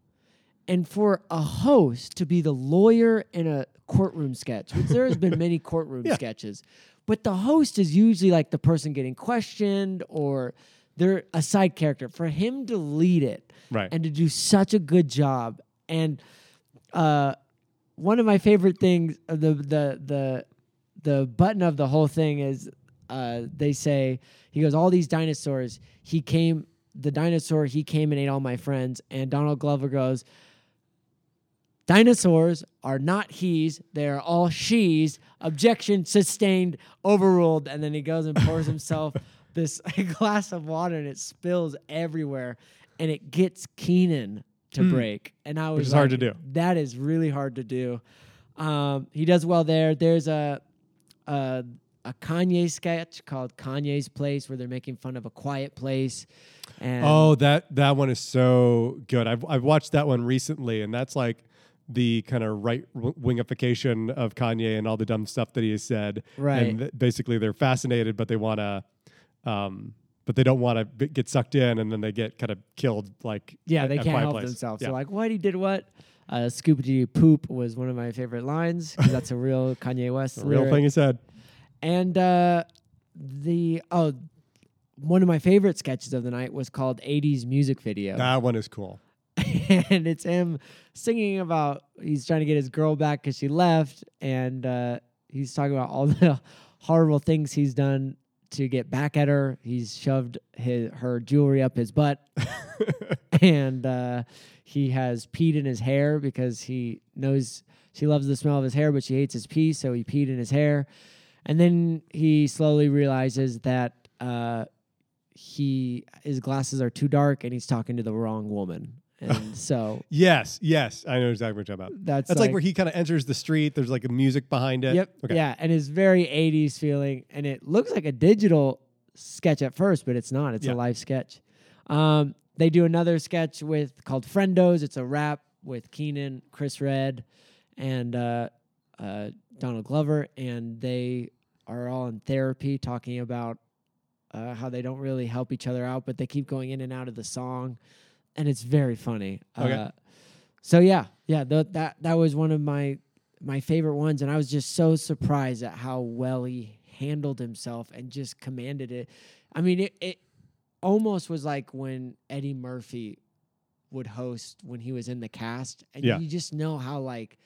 Speaker 2: And for a host to be the lawyer in a courtroom sketch, which there has been many courtroom
Speaker 1: Yeah.
Speaker 2: sketches, but the host is usually like the person getting questioned or they're a side character. For him to lead it
Speaker 1: Right.
Speaker 2: and to do such a good job, and uh, one of my favorite things, uh, the the the the button of the whole thing is uh, they say he goes all these dinosaurs. He came the dinosaur. He came and ate all my friends. And Donald Glover goes. Dinosaurs are not he's, they are all she's. Objection sustained, overruled. And then he goes and pours himself this glass of water and it spills everywhere. And it gets Kenan to break. And I was
Speaker 1: Hmm. is hard to do.
Speaker 2: That is really hard to do. Um, he does well there. There's a, a, a Kanye sketch called Kanye's Place, where they're making fun of a quiet place. And
Speaker 1: Oh, that that one is so good. I've I've watched that one recently, and that's like the kind of right wingification of Kanye and all the dumb stuff that he has said.
Speaker 2: Right.
Speaker 1: And th- basically, they're fascinated, but they want to, um, but they don't want to get sucked in, and then they get kind of killed. Like
Speaker 2: yeah,
Speaker 1: at-
Speaker 2: they can't help
Speaker 1: Place.
Speaker 2: themselves.
Speaker 1: Yeah.
Speaker 2: So like, Whitey did what? Uh, Scoopity poop was one of my favorite lines 'cause that's a real Kanye West
Speaker 1: the real thing he said.
Speaker 2: And uh, the oh, one of my favorite sketches of the night was called "80s Music Video."
Speaker 1: That one is cool.
Speaker 2: and it's him singing about he's trying to get his girl back because she left, and uh, he's talking about all the horrible things he's done to get back at her. He's shoved his her jewelry up his butt, and uh, he has peed in his hair because he knows she loves the smell of his hair, but she hates his pee, so he peed in his hair. And then he slowly realizes that uh, he his glasses are too dark, and he's talking to the wrong woman. And so
Speaker 1: Yes, yes, I know exactly what you're talking about.
Speaker 2: that's
Speaker 1: That's like, where he kind of enters the street. There's like a music behind it.
Speaker 2: Yep.
Speaker 1: Okay.
Speaker 2: Yeah, and it's very 80s feeling, and it looks like a digital sketch at first, but it's not. It's
Speaker 1: Yeah.
Speaker 2: a live sketch. Um, they do another sketch with called Friendos. It's a rap with Kenan, Chris Redd, and uh, uh, Donald Glover, and they are all in therapy talking about uh, how they don't really help each other out, but they keep going in and out of the song, and it's very funny.
Speaker 1: Okay.
Speaker 2: Uh, so yeah, yeah, th- that that was one of my my favorite ones, and I was just so surprised at how well he handled himself and just commanded it. I mean, it, it almost was like when Eddie Murphy would host when he was in the cast, and
Speaker 1: Yeah.
Speaker 2: you just know how like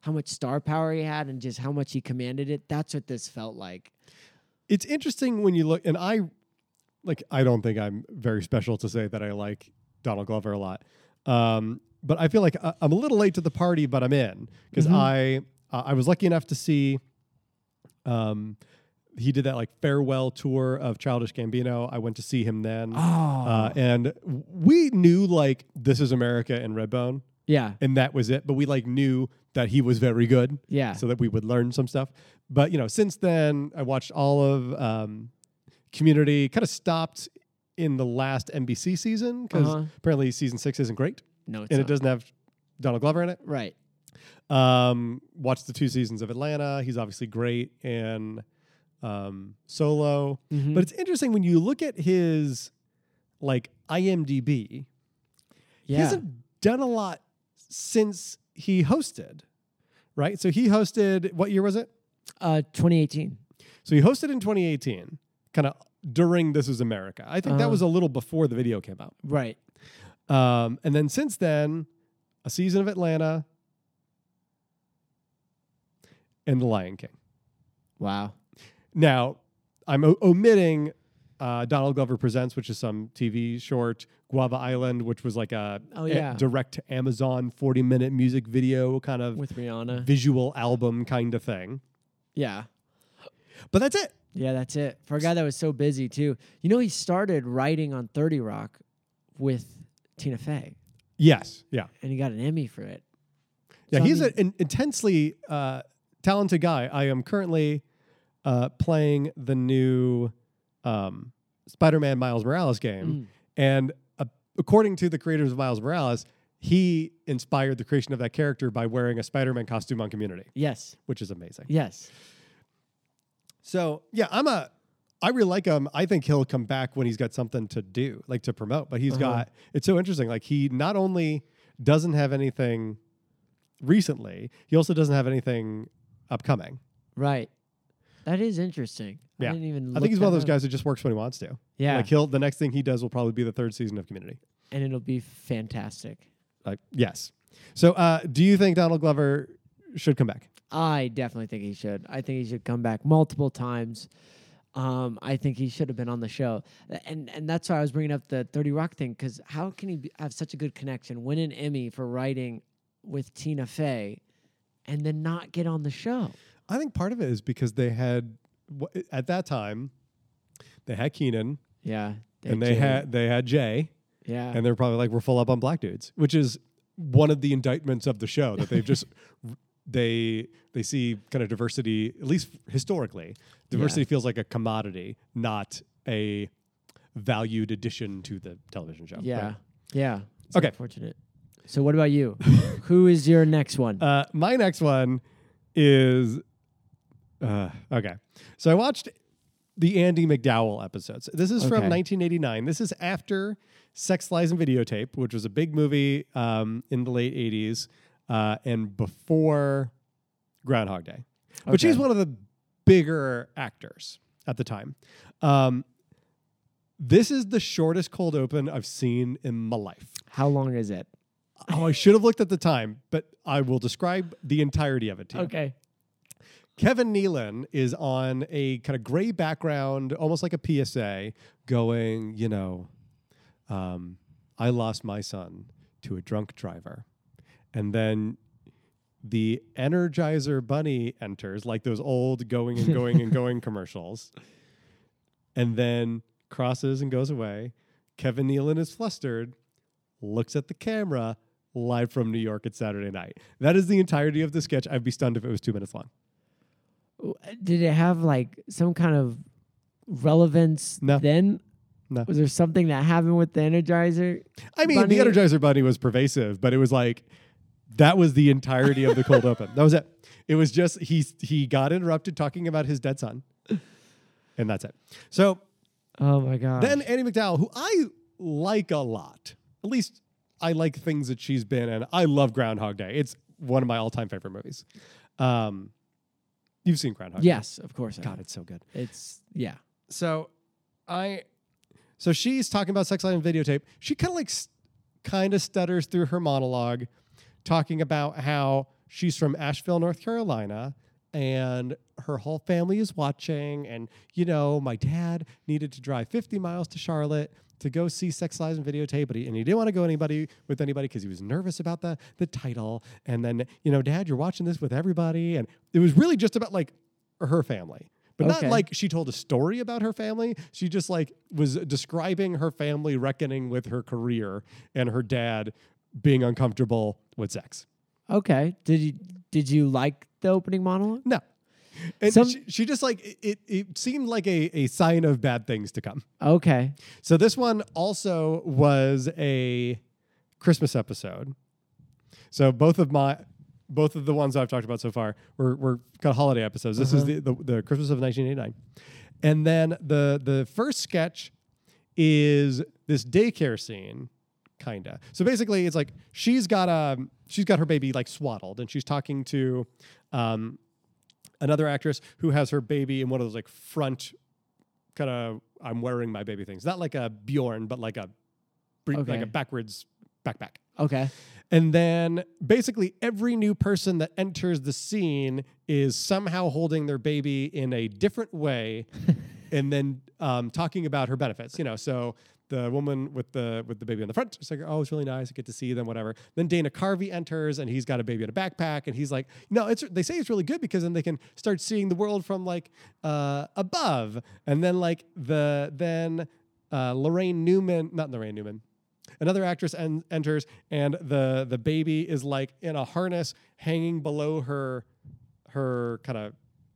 Speaker 2: how much star power he had and just how much he commanded it. That's what this felt like.
Speaker 1: It's interesting when you look, and I like. I don't think I'm very special to say that I like Donald Glover a lot, um, but I feel like I, I'm a little late to the party, but I'm in because
Speaker 2: Mhm.
Speaker 1: I uh, I was lucky enough to see. Um, he did that like farewell tour of Childish Gambino. I went to see him then,
Speaker 2: Oh,
Speaker 1: uh, and we knew like this is America and Redbone,
Speaker 2: yeah,
Speaker 1: and that was it. But we like knew that he was very good.
Speaker 2: yeah,
Speaker 1: so that we would learn some stuff. But you know, since then, I watched all of um, Community. Kind of stopped in the last NBC season because
Speaker 2: Uh-huh.
Speaker 1: apparently season six isn't great,
Speaker 2: no, it's
Speaker 1: and
Speaker 2: not.
Speaker 1: it doesn't have Donald Glover in it.
Speaker 2: right.
Speaker 1: Um, watched the two seasons of Atlanta. He's obviously great in um, Solo.
Speaker 2: Mhm.
Speaker 1: But it's interesting when you look at his like IMDb.
Speaker 2: Yeah.
Speaker 1: He hasn't done a lot since he hosted, right? So he hosted. What year was it?
Speaker 2: uh, 2018.
Speaker 1: So he hosted in 2018, kind of during This Is America. I think that
Speaker 2: Uh-huh.
Speaker 1: was a little before the video came out.
Speaker 2: Right.
Speaker 1: Um, and then since then, a season of Atlanta and The Lion King.
Speaker 2: Wow.
Speaker 1: Now, I'm o- omitting uh, Donald Glover Presents, which is some TV short, Guava Island, which was like a,
Speaker 2: Oh, yeah.
Speaker 1: direct to Amazon 40 minute music video kind of
Speaker 2: With Rihanna.
Speaker 1: visual album kind of thing.
Speaker 2: Yeah.
Speaker 1: But that's it.
Speaker 2: Yeah, that's it. For a guy that was so busy too. You know, he started writing on 30 Rock with Tina Fey,
Speaker 1: Yes. Yeah.
Speaker 2: and he got an Emmy for it.
Speaker 1: Yeah,
Speaker 2: So, I
Speaker 1: he's
Speaker 2: mean-
Speaker 1: an intensely uh, talented guy. I am currently uh, playing the new um, Spider-Man Miles Morales game,
Speaker 2: Mm.
Speaker 1: and uh, according to the creators of Miles Morales, he inspired the creation of that character by wearing a Spider-Man costume on Community,
Speaker 2: Yes.
Speaker 1: which is amazing.
Speaker 2: Yes.
Speaker 1: So yeah, I'm a. I really like him. I think he'll come back when he's got something to do, like to promote. But he's
Speaker 2: Uh-huh.
Speaker 1: got. It's so interesting. Like he not only doesn't have anything recently, he also doesn't have anything upcoming.
Speaker 2: Right. That is interesting.
Speaker 1: Yeah.
Speaker 2: I didn't even.
Speaker 1: I think he's one of those
Speaker 2: up.
Speaker 1: guys who just works when he wants to.
Speaker 2: Yeah.
Speaker 1: Like he'll the next thing he does will probably be the third season of Community.
Speaker 2: and it'll be fantastic.
Speaker 1: Like yes. So uh, do you think Donald Glover should come back?
Speaker 2: I definitely think he should. I think he should come back multiple times. Um, I think he should have been on the show, and and that's why I was bringing up the Thirty Rock thing because how can he be, have such a good connection, win an Emmy for writing with Tina Fey, and then not get on the show?
Speaker 1: I think part of it is because they had at that time they had Kenan
Speaker 2: Yeah,
Speaker 1: and they
Speaker 2: Jay.
Speaker 1: had they had Jay.
Speaker 2: yeah,
Speaker 1: and they're probably like we're full up on black dudes which is one of the indictments of the show that they've just they they see kind of diversity, at least historically, diversity feels like a commodity, not a valued addition to the television show.
Speaker 2: Yeah.
Speaker 1: right?
Speaker 2: Yeah. It's
Speaker 1: Okay.
Speaker 2: Unfortunate. So what about you? Who is your next one?
Speaker 1: Uh, my next one is uh, okay. So I watched the Andie MacDowell episodes. This is from 1989. This is after Sex, Lies, and Videotape, which was a big movie um, in the late 80s uh, and before Groundhog Day. But she's one of the bigger actors at the time. Um, this is the shortest cold open I've seen in my life.
Speaker 2: How long is it?
Speaker 1: Oh, I should have looked at the time, but I will describe the entirety of it to you.
Speaker 2: Okay.
Speaker 1: Kevin Nealon is on a kind of gray background, almost like a PSA, going, you know, um, I lost my son to a drunk driver. And then the Energizer Bunny enters, like those old going and going and going commercials, and then crosses and goes away. Kevin Nealon is flustered, looks at the camera, live from New York at Saturday night. That is the entirety of the sketch. I'd be stunned if it was two minutes long.
Speaker 2: Uh, did it have like some kind of relevance
Speaker 1: No.
Speaker 2: then?
Speaker 1: No.
Speaker 2: Was there something that happened with the Energizer?
Speaker 1: I mean,
Speaker 2: Bunny-
Speaker 1: the Energizer Bunny was pervasive, but it was like that was the entirety of the cold open. That was it. It was just he he got interrupted talking about his dead son, and that's it. So
Speaker 2: Oh my god.
Speaker 1: then Annie MacDowell, who I like a lot, at least I like things that she's been in. I love Groundhog Day. It's one of my all time favorite movies. Um, you've seen Groundhog Day?
Speaker 2: yes, of course. I
Speaker 1: God, it's so good.
Speaker 2: It's yeah.
Speaker 1: So I so she's talking about sex lies and videotape. She kind of like s- kind of stutters through her monologue talking about how she's from Asheville, North Carolina and her whole family is watching and you know, my dad needed to drive 50 miles to Charlotte to go see Sex Lies and Videotape, but he, and he didn't want to go anybody with anybody because he was nervous about the the title. And then, you know, Dad, you're watching this with everybody, and it was really just about like her family, but
Speaker 2: Okay.
Speaker 1: not like she told a story about her family. She just like was describing her family reckoning with her career and her dad being uncomfortable with sex.
Speaker 2: Okay. Did you did you like the opening monologue?
Speaker 1: No. And
Speaker 2: Some-
Speaker 1: she, she just like it, it, seemed like a, a sign of bad things to come.
Speaker 2: Okay.
Speaker 1: So this one also was a Christmas episode. So both of my both of the ones I've talked about so far were, were kind of holiday episodes. This is uh-huh. the, the the Christmas of 1989. And then the the first sketch is this daycare scene kinda. So basically it's like she's got a she's got her baby like swaddled and she's talking to um another actress who has her baby in one of those like front kind of I'm wearing my baby things. Not like a Bjorn, but like a bre- like a backwards backpack.
Speaker 2: Okay.
Speaker 1: And then basically every new person that enters the scene is somehow holding their baby in a different way and then um, talking about her benefits. You know, so the woman with the with the baby on the front, it's like, oh, it's really nice. I get to see them, whatever. Then Dana Carvey enters and he's got a baby in a backpack, and he's like, no, it's they say it's really good because then they can start seeing the world from like uh, above. And then like the then uh, Laraine Newman, not Laraine Newman, Another actress en- enters, and the the baby is like in a harness hanging below her her kind of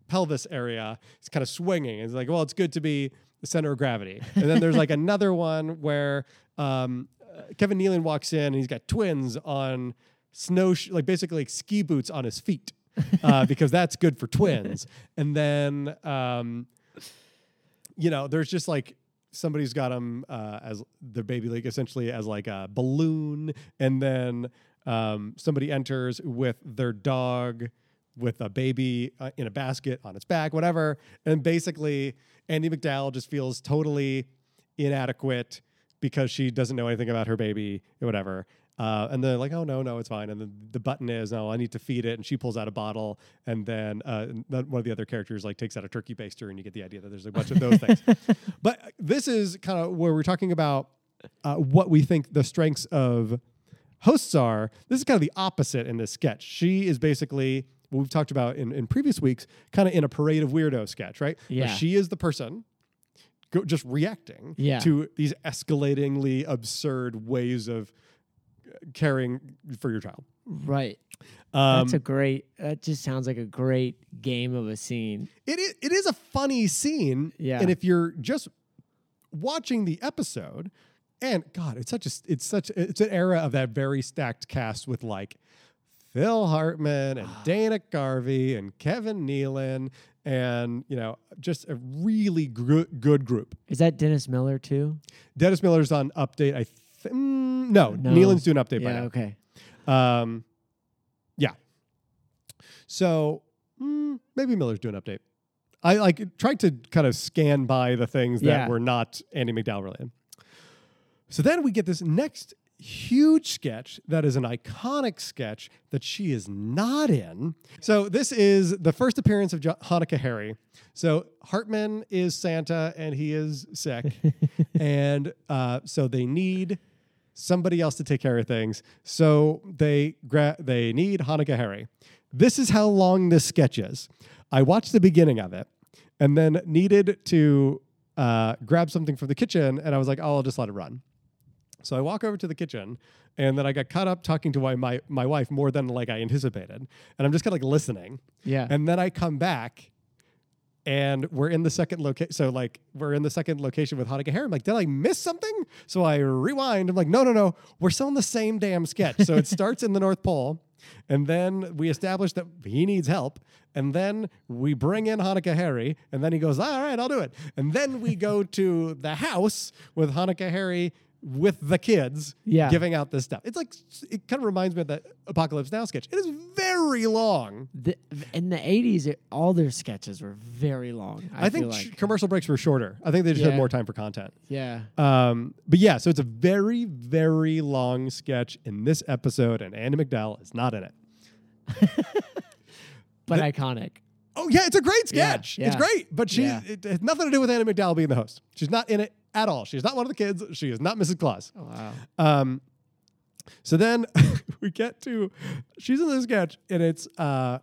Speaker 1: pelvis area. It's kind of swinging. It's like, well, it's good to be center of gravity. And then there's like another one where um, uh, Kevin Nealon walks in and he's got twins on snow, sh- like basically like ski boots on his feet, uh, because that's good for twins. And then um, you know, there's just like somebody's got them uh, as their baby, like essentially as like a balloon, and then um, somebody enters with their dog with a baby uh, in a basket on its back, whatever, and basically Andie MacDowell just feels totally inadequate because she doesn't know anything about her baby, whatever. Uh, and they're like, oh no, no, it's fine. And then the button is, oh, I need to feed it. And she pulls out a bottle, and then uh, one of the other characters like takes out a turkey baster, and you get the idea that there's a bunch of those things. But this is kind of where we're talking about uh, what we think the strengths of hosts are. This is kind of the opposite in this sketch. She is basically what we've talked about in, in previous weeks, kind of in a parade of weirdo sketch, right? Where
Speaker 2: Yeah.
Speaker 1: she is the person go, just reacting
Speaker 2: Yeah.
Speaker 1: to these escalatingly absurd ways of uh, caring for your child.
Speaker 2: Right.
Speaker 1: Um,
Speaker 2: That's a great. That just sounds like a great game of a scene.
Speaker 1: it, is, it is a funny scene.
Speaker 2: Yeah.
Speaker 1: And if you're just watching the episode, and God, it's such a it's such it's an era of that very stacked cast with like Phil Hartman and Dana Carvey and Kevin Nealon and you know just a really gr- good group.
Speaker 2: Is that Dennis Miller too?
Speaker 1: Dennis Miller's on update. I th- mm, no,
Speaker 2: No.
Speaker 1: Nealon's doing update by now.
Speaker 2: Okay.
Speaker 1: Um, yeah. So mm, maybe Miller's doing update. I like tried to kind of scan by the things that were not Andie MacDowell related. So then we get this next huge sketch that is an iconic sketch that she is not in. So this is the first appearance of jo- Hanukkah Harry. So Hartman is Santa and he is sick, and uh, so they need somebody else to take care of things. So they gra- they need Hanukkah Harry. This is how long this sketch is. I watched the beginning of it and then needed to uh, grab something from the kitchen, and I was like, oh, I'll just let it run. So I walk over to the kitchen, and then I got caught up talking to my, my, my wife more than like I anticipated. And I'm just kind of like listening.
Speaker 2: Yeah.
Speaker 1: And then I come back and we're in the second location. So like we're in the second location with Hanukkah Harry. I'm like, did I miss something? So I rewind. I'm like, no, no, no. We're still in the same damn sketch. So it starts in the North Pole. And then we establish that he needs help. And then we bring in Hanukkah Harry. And then he goes, all right, I'll do it. And then we go to the house with Hanukkah Harry with the kids
Speaker 2: Yeah.
Speaker 1: giving out this stuff. It's like, it kind of reminds me of that Apocalypse Now sketch. It is very long.
Speaker 2: The, in the '80s, all their sketches were very long. I,
Speaker 1: I, think
Speaker 2: like.
Speaker 1: commercial breaks were shorter. I think they just had more time for content.
Speaker 2: yeah.
Speaker 1: Um, but yeah, so it's a very, very long sketch in this episode, and Andie MacDowell is not in it.
Speaker 2: But iconic.
Speaker 1: Oh yeah, it's a great
Speaker 2: Yeah,
Speaker 1: sketch. It's great, but she
Speaker 2: Yeah.
Speaker 1: it has nothing to do with Andie MacDowell being the host. She's not in it at all. She's not one of the kids. She is not Mrs. Claus.
Speaker 2: Oh, wow.
Speaker 1: Um, so then we get to she's in the sketch, and it's uh,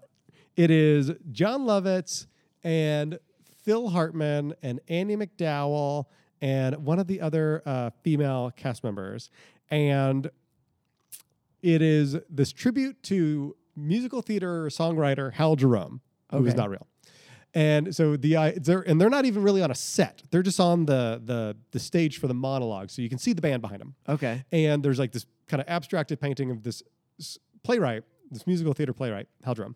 Speaker 1: it is Jon Lovitz and Phil Hartman and Annie MacDowell and one of the other uh, female cast members, and it is this tribute to musical theater songwriter Hal Jerome, who is
Speaker 2: Okay.
Speaker 1: not real. And so the they're and they're not even really on a set. They're just on the the the stage for the monologue, so you can see the band behind them
Speaker 2: Okay.
Speaker 1: and there's like this kind of abstracted painting of this playwright, this musical theater playwright, Hal Drum.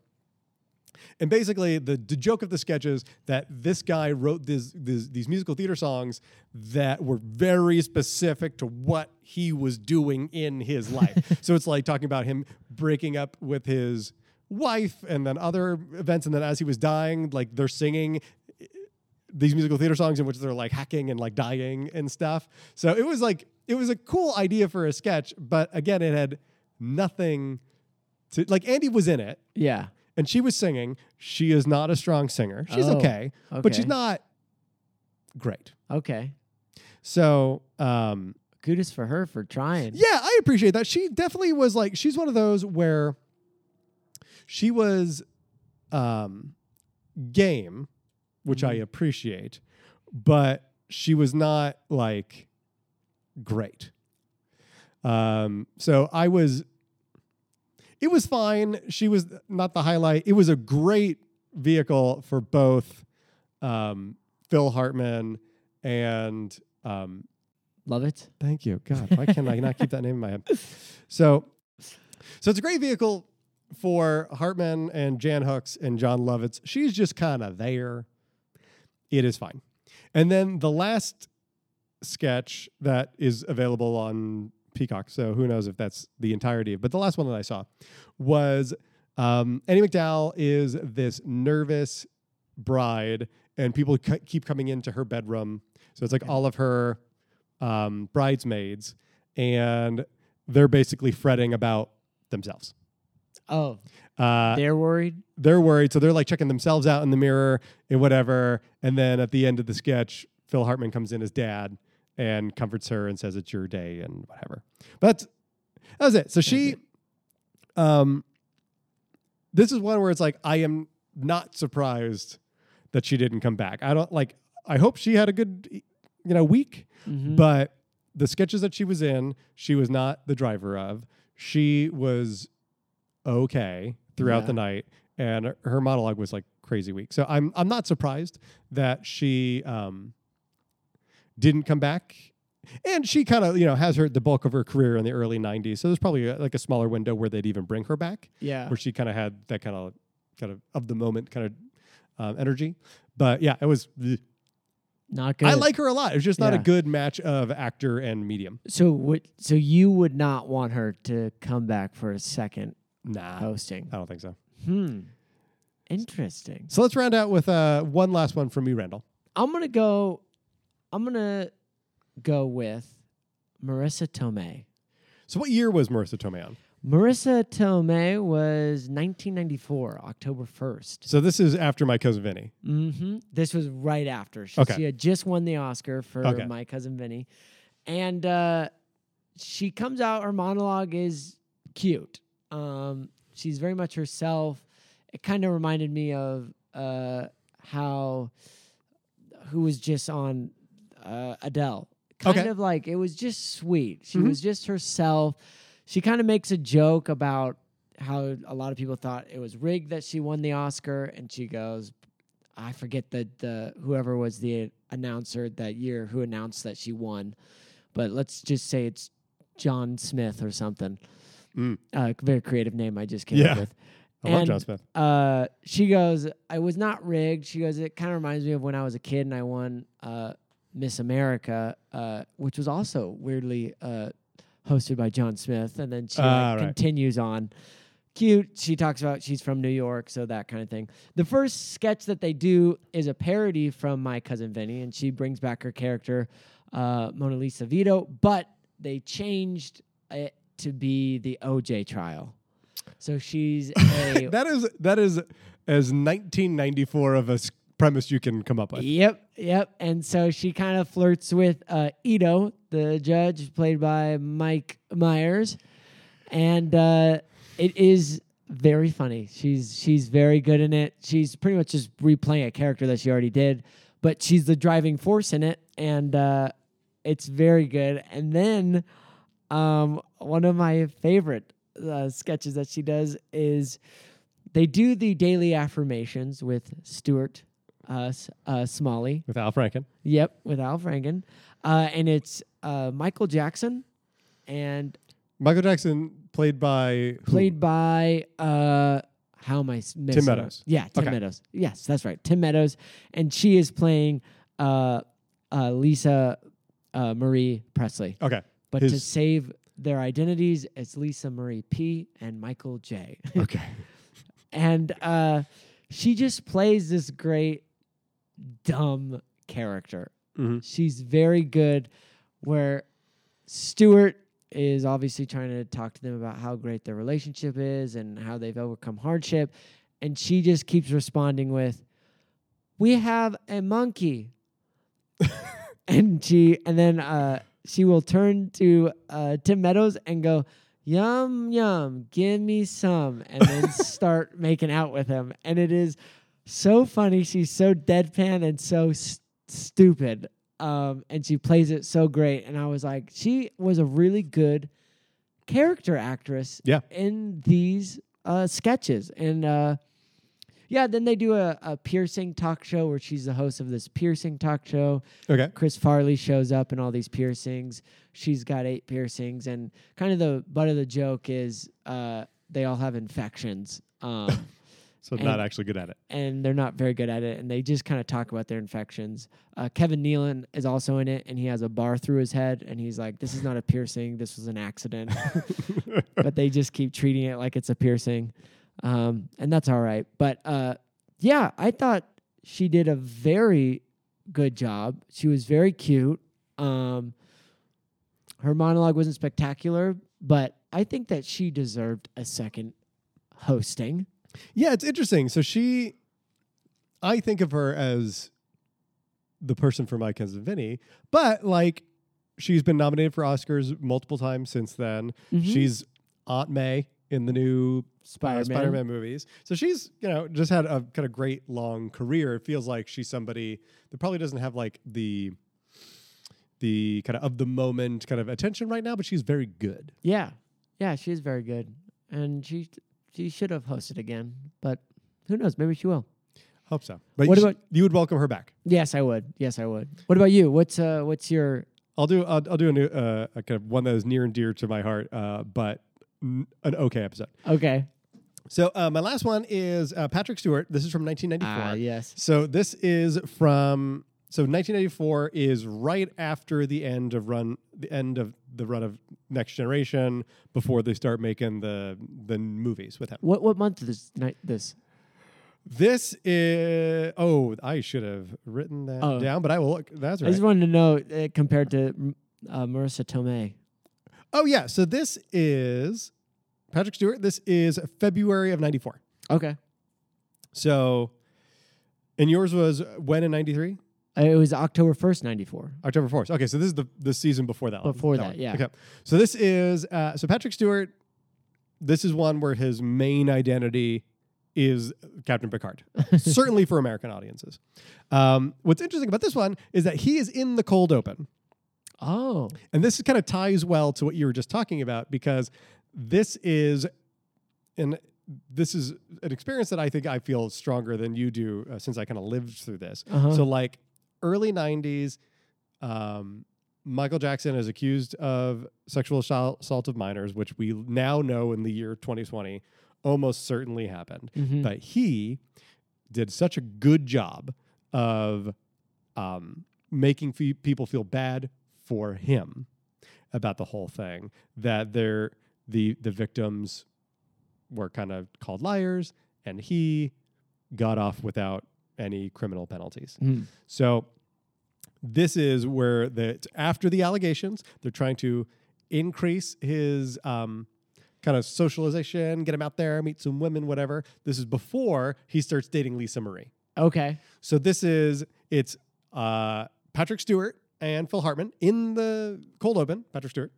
Speaker 1: And basically, the, the joke of the sketch is that this guy wrote this, this, these musical theater songs that were very specific to what he was doing in his life. so it's like talking about him breaking up with his wife and then other events. And then as he was dying, like they're singing these musical theater songs in which they're like hacking and like dying and stuff. So it was like it was a cool idea for a sketch, but again, it had nothing to like Andie was in it
Speaker 2: Yeah.
Speaker 1: and she was singing. She is not a strong singer. She's
Speaker 2: Oh,
Speaker 1: okay, but she's not great.
Speaker 2: Okay.
Speaker 1: So um
Speaker 2: Kudos for her for trying.
Speaker 1: yeah, I appreciate that. She definitely was like she's one of those where she was um game, which I
Speaker 2: Mhm.
Speaker 1: appreciate, but she was not like great. Um so I was it was fine. She was not the highlight. It was a great vehicle for both um Phil Hartman and um
Speaker 2: Love it.
Speaker 1: Thank you. God, why can I not keep that name in my head? So, so it's a great vehicle for Hartman and Jan Hooks and Jon Lovitz. She's just kind of there. It is fine. And then the last sketch that is available on Peacock, so who knows if that's the entirety, of, but the last one that I saw was um, Annie MacDowell is this nervous bride, and people c- keep coming into her bedroom. So it's like all of her um, bridesmaids, and they're basically fretting about themselves.
Speaker 2: Oh,
Speaker 1: Uh,
Speaker 2: they're worried.
Speaker 1: they're worried, so they're like checking themselves out in the mirror and whatever. And then at the end of the sketch, Phil Hartman comes in as dad and comforts her and says it's your day and whatever. But that was it. So she, um, this is one where it's like I am not surprised that she didn't come back. I don't like. I hope she had a good, you know, week.
Speaker 2: Mhm.
Speaker 1: But the sketches that she was in, she was not the driver of. She was okay throughout
Speaker 2: Yeah.
Speaker 1: the night, and her- monologue was like crazy weak. So I'm I'm not surprised that she um, didn't come back. And she kind of, you know, has her the bulk of her career in the early '90s. So there's probably a, like a smaller window where they'd even bring her back
Speaker 2: Yeah.
Speaker 1: where she kind of had that kind of kind of of the moment kind of um, energy. But yeah, it was.
Speaker 2: Not good.
Speaker 1: I like her a lot. It was just not a good match of actor and medium.
Speaker 2: So would so you would not want her to come back for a second
Speaker 1: Nah,
Speaker 2: hosting?
Speaker 1: I don't think so.
Speaker 2: Hmm. Interesting.
Speaker 1: So let's round out with uh, one last one from you, Randall.
Speaker 2: I'm gonna go. I'm gonna go with Marisa Tomei.
Speaker 1: So what year was Marisa Tomei on?
Speaker 2: Marisa Tomei was 1994, October 1st.
Speaker 1: So this is after my cousin Vinny.
Speaker 2: Mm-hmm. This was right after. She,
Speaker 1: Okay.
Speaker 2: she had just won the Oscar for
Speaker 1: Okay.
Speaker 2: My Cousin Vinny. And uh, she comes out, her monologue is cute. Um, she's very much herself. It kind of reminded me of uh, how, who was just on uh, Adele. Kind
Speaker 1: Okay.
Speaker 2: of like, it was just sweet. She
Speaker 1: Mhm.
Speaker 2: was just herself. She kind of makes a joke about how a lot of people thought it was rigged that she won the Oscar, and she goes, I forget the the whoever was the announcer that year who announced that she won, but let's just say it's John Smith or something.
Speaker 1: Mm.
Speaker 2: Uh, very creative name I just came
Speaker 1: Yeah.
Speaker 2: up with.
Speaker 1: I love John Smith.
Speaker 2: Uh, she goes, I was not rigged. She goes, it kind of reminds me of when I was a kid and I won uh, Miss America, uh, which was also weirdly uh, hosted by John Smith. And then she
Speaker 1: Ah,
Speaker 2: like,
Speaker 1: right.
Speaker 2: continues on. Cute. She talks about she's from New York, so that kind of thing. The first sketch that they do is a parody from My Cousin Vinny, and she brings back her character, uh, Mona Lisa Vito, but they changed it to be the OJ trial. So she's a
Speaker 1: That is that is as 1994 of a premise you can come up with.
Speaker 2: Yep, yep. And so she kind of flirts with uh, Ito, the judge, played by Mike Myers, and uh, it is very funny. She's she's very good in it. She's pretty much just replaying a character that she already did, but she's the driving force in it, and uh, it's very good. And then um, one of my favorite uh, sketches that she does is they do the daily affirmations with Stuart uh, uh, Smalley.
Speaker 1: with Al Franken.
Speaker 2: Yep, with Al Franken, uh, and it's uh, Michael Jackson, and
Speaker 1: Michael Jackson played by who?
Speaker 2: played by uh, how am I missing it?
Speaker 1: Meadows.
Speaker 2: Yeah, Tim
Speaker 1: Okay.
Speaker 2: Meadows. Yes, that's right, Tim Meadows, and she is playing uh, uh, Lisa uh, Marie Presley.
Speaker 1: Okay.
Speaker 2: But to save their identities, it's Lisa Marie P and Michael J.
Speaker 1: Okay.
Speaker 2: and uh, she just plays this great dumb character.
Speaker 1: Mhm.
Speaker 2: She's very good. Where Stuart is obviously trying to talk to them about how great their relationship is and how they've overcome hardship, and she just keeps responding with, "We have a monkey," and she and then uh, she will turn to uh, Tim Meadows and go. Yum yum, give me some, and then start making out with him. And it is so funny. She's so deadpan and so s- stupid. Um, and she plays it so great. And I was like, she was a really good character actress
Speaker 1: Yeah.
Speaker 2: in these uh, sketches. And uh, yeah, then they do a, a piercing talk show where she's the host of this piercing talk show.
Speaker 1: Okay.
Speaker 2: Chris Farley shows up in all these piercings. She's got eight piercings, and kind of the butt of the joke is uh, they all have infections. Um,
Speaker 1: So not actually good at it.
Speaker 2: and they're not very good at it, and they just kind of talk about their infections. Uh, Kevin Nealon is also in it, and he has a bar through his head, and he's like, "This is not a piercing. This was an accident." but they just keep treating it like it's a piercing, um, and that's all right. But uh, yeah, I thought she did a very good job. She was very cute. Um, her monologue wasn't spectacular, but I think that she deserved a second hosting.
Speaker 1: Yeah, it's interesting. So she, I think of her as the person for My Cousin Vinny, but like she's been nominated for Oscars multiple times since then.
Speaker 2: Mhm.
Speaker 1: She's Aunt May in the new
Speaker 2: Spider-Man.
Speaker 1: uh, Spider-Man movies. So she's, you know, just had a kind of great long career. It feels like she's somebody that probably doesn't have like the the kind of of the moment kind of attention right now, but she's very good.
Speaker 2: Yeah, yeah, she is very good, and she she should have hosted again, but who knows? Maybe she will.
Speaker 1: Hope so. But
Speaker 2: What
Speaker 1: you, sh-
Speaker 2: about-
Speaker 1: you would welcome her back.
Speaker 2: Yes, I would. Yes, I would. What about you? What's uh what's your
Speaker 1: I'll do. I'll, I'll do a new, uh, a kind of one that is near and dear to my heart, uh, but n- an okay episode.
Speaker 2: okay?
Speaker 1: So uh, my last one is uh, Patrick Stewart. This is from 1994.
Speaker 2: Ah, yes.
Speaker 1: So this is from so 1994 is right after the end of run the end of the run of Next Generation before they start making the the movies with him.
Speaker 2: What what month is night this?
Speaker 1: This is oh I should have written that
Speaker 2: Oh.
Speaker 1: down, but I will look. That's right.
Speaker 2: I just wanted to know uh, compared to uh, Marisa Tomei.
Speaker 1: Oh yeah, so this is Patrick Stewart. This is February of '94.
Speaker 2: Okay.
Speaker 1: So, and yours was when in '93?
Speaker 2: Uh, It was October first, ninety four.
Speaker 1: October 4th. Okay, so this is the, the season before that. one.
Speaker 2: Before that,
Speaker 1: one.
Speaker 2: yeah.
Speaker 1: Okay. So this is uh, so Patrick Stewart. This is one where his main identity is Captain Picard, certainly for American audiences. Um, what's interesting about this one is that he is in the cold open,
Speaker 2: Oh,
Speaker 1: and this kind of ties well to what you were just talking about because this is, and this is an experience that I think I feel stronger than you do uh, since I kind of lived through this.
Speaker 2: Uh-huh.
Speaker 1: So like early '90s, um, Michael Jackson is accused of sexual assault of minors, which we now know in the year 2020 almost certainly happened.
Speaker 2: Mhm.
Speaker 1: But he did such a good job of um, making fe- people feel bad for him about the whole thing that they're the the victims were kind of called liars and he got off without any criminal penalties.
Speaker 2: Mhm.
Speaker 1: So this is where the after the allegations, they're trying to increase his um, kind of socialization, get him out there, meet some women, whatever. This is before he starts dating Lisa Marie.
Speaker 2: okay.
Speaker 1: So this is it's uh, Patrick Stewart and Phil Hartman in the cold open. Patrick Stewart,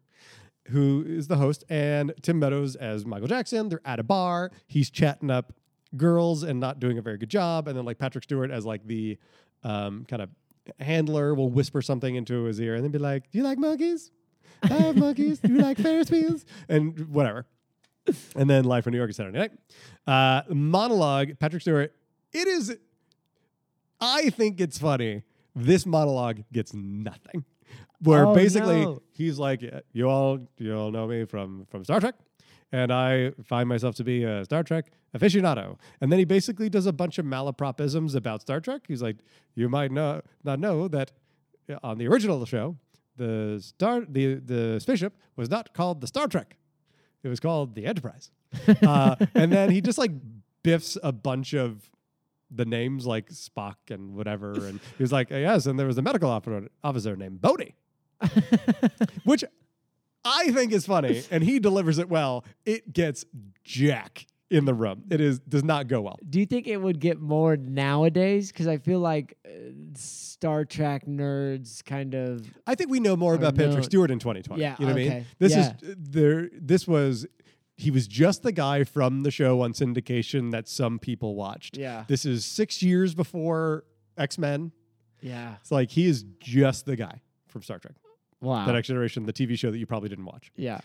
Speaker 1: who is the host, and Tim Meadows as Michael Jackson. They're at a bar. He's chatting up girls and not doing a very good job. And then like Patrick Stewart as like the um, kind of handler will whisper something into his ear and then be like, "Do you like monkeys? I have monkeys. Do you like Ferris wheels?" And whatever. And then Live from New York is Saturday night. Uh, monologue. Patrick Stewart. It is I think it's funny. This monologue gets nothing. Where
Speaker 2: Oh,
Speaker 1: basically
Speaker 2: no.
Speaker 1: he's like, "You all, you all know me from from Star Trek, and I find myself to be a Star Trek aficionado." And then he basically does a bunch of malapropisms about Star Trek. He's like, "You might know, not know that uh, on the original show, the star, the the spaceship was not called the Star Trek; it was called the Enterprise." uh, and then he just like biffs a bunch of the names like Spock and whatever. And he was like, yes, and there was a medical officer, officer named Bodie, which I think is funny. And he delivers it well. It gets Jack in the room. It is does not go well.
Speaker 2: Do you think it would get more nowadays? Because I feel like uh, Star Trek nerds kind of.
Speaker 1: I think we know more about. Patrick Stewart in 2020.
Speaker 2: Yeah,
Speaker 1: you know what I mean? This
Speaker 2: Yeah.
Speaker 1: is there. This was he was just the guy from the show on syndication that some people watched.
Speaker 2: Yeah.
Speaker 1: This is six years before X Men.
Speaker 2: Yeah.
Speaker 1: It's like he is just the guy from Star Trek.
Speaker 2: Wow.
Speaker 1: The Next Generation, the TV show that you probably didn't watch.
Speaker 2: yeah.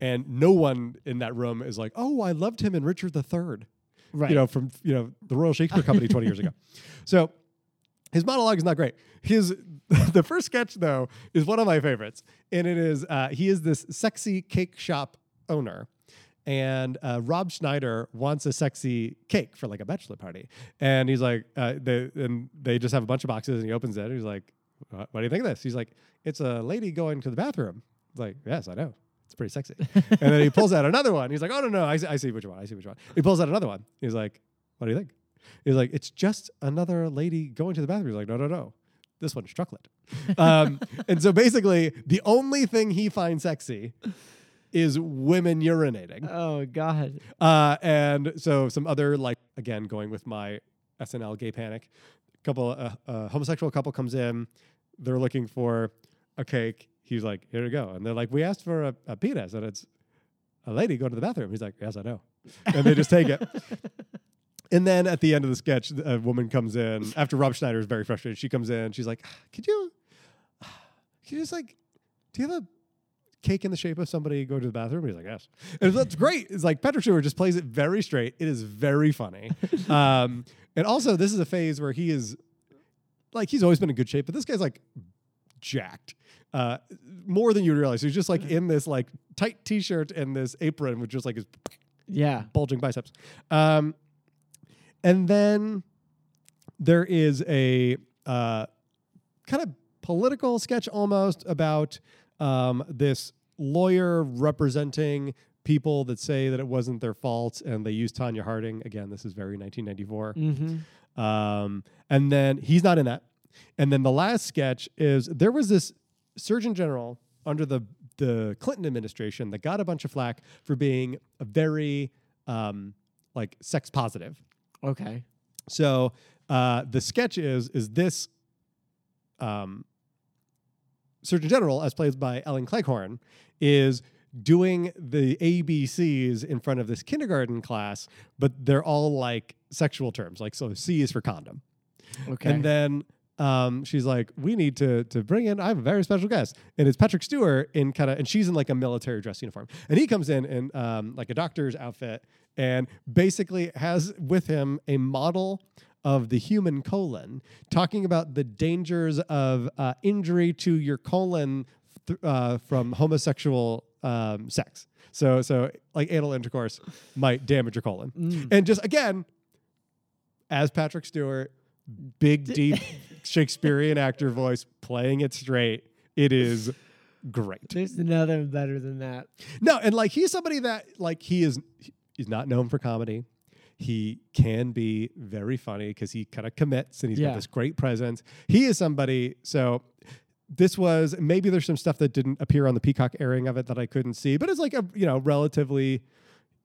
Speaker 1: And no one in that room is like, oh, I loved him in Richard III.
Speaker 2: Right.
Speaker 1: You know, from you know the Royal Shakespeare Company 20 years ago. So his monologue is not great. His the first sketch though is one of my favorites, and it is uh, he is this sexy cake shop owner. And uh, Rob Schneider wants a sexy cake for like a bachelor party, and he's like, uh, they and they just have a bunch of boxes, and he opens it. And he's like, "What do you think of this?" He's like, "It's a lady going to the bathroom." He's like, "Yes, I know. It's pretty sexy." and then he pulls out another one. He's like, "Oh no, no, I see, I see which one. I see which one." He pulls out another one. He's like, "What do you think?" He's like, "It's just another lady going to the bathroom." He's like, "No, no, no. This one's chocolate." um, and so basically, the only thing he finds sexy is women urinating.
Speaker 2: oh God.
Speaker 1: Uh, and so some other like again going with my SNL gay panic. Couple uh, uh, homosexual couple comes in. They're looking for a cake. He's like, "Here you go." And they're like, "We asked for a, a penis, and it's a lady going to the bathroom." He's like, "Yes, I know." And they just take it. And then at the end of the sketch, a woman comes in after Rob Schneider is very frustrated. She comes in. She's like, "Could you, could you just like, do you have a cake in the shape of somebody go to the bathroom? He's like, yes. And that's great. It's like Patrick Stewart just plays it very straight. It is very funny. um, and also, this is a phase where he is like he's always been in good shape, but this guy's like jacked. Uh, more than you would realize. He's just like in this like tight t-shirt and this apron with just like his
Speaker 2: Yeah.
Speaker 1: bulging biceps. Um, and then there is a uh, kind of political sketch almost about um, this lawyer representing people that say that it wasn't their fault and they use Tonya Harding. Again, this is very 1994.
Speaker 2: Mm-hmm.
Speaker 1: Um, and then he's not in that. And then the last sketch is there was this Surgeon General under the the Clinton administration that got a bunch of flack for being a very um, like sex positive.
Speaker 2: Okay.
Speaker 1: So uh, the sketch is is this um, Surgeon General, as played by Ellen Cleghorne, is doing the ABCs in front of this kindergarten class, but they're all like sexual terms. Like so, C is for condom.
Speaker 2: Okay.
Speaker 1: And then um, she's like, "We need to to bring in. I have a very special guest, and it's Patrick Stewart in kind of, and she's in like a military dress uniform, and he comes in in um, like a doctor's outfit, and basically has with him a model." Of the human colon, talking about the dangers of uh, injury to your colon th- uh, from homosexual um, sex. So, so like anal intercourse might damage your colon,
Speaker 2: Mm.
Speaker 1: and just again, as Patrick Stewart, big, deep Shakespearean actor voice playing it straight. It is great.
Speaker 2: There's nothing better than that.
Speaker 1: No, and like he's somebody that like he is he's not known for comedy. He can be very funny because he kind of commits and he's
Speaker 2: Yeah.
Speaker 1: got this great presence. He is somebody. So this was maybe there's some stuff that didn't appear on the Peacock airing of it that I couldn't see, but it's like a you know relatively.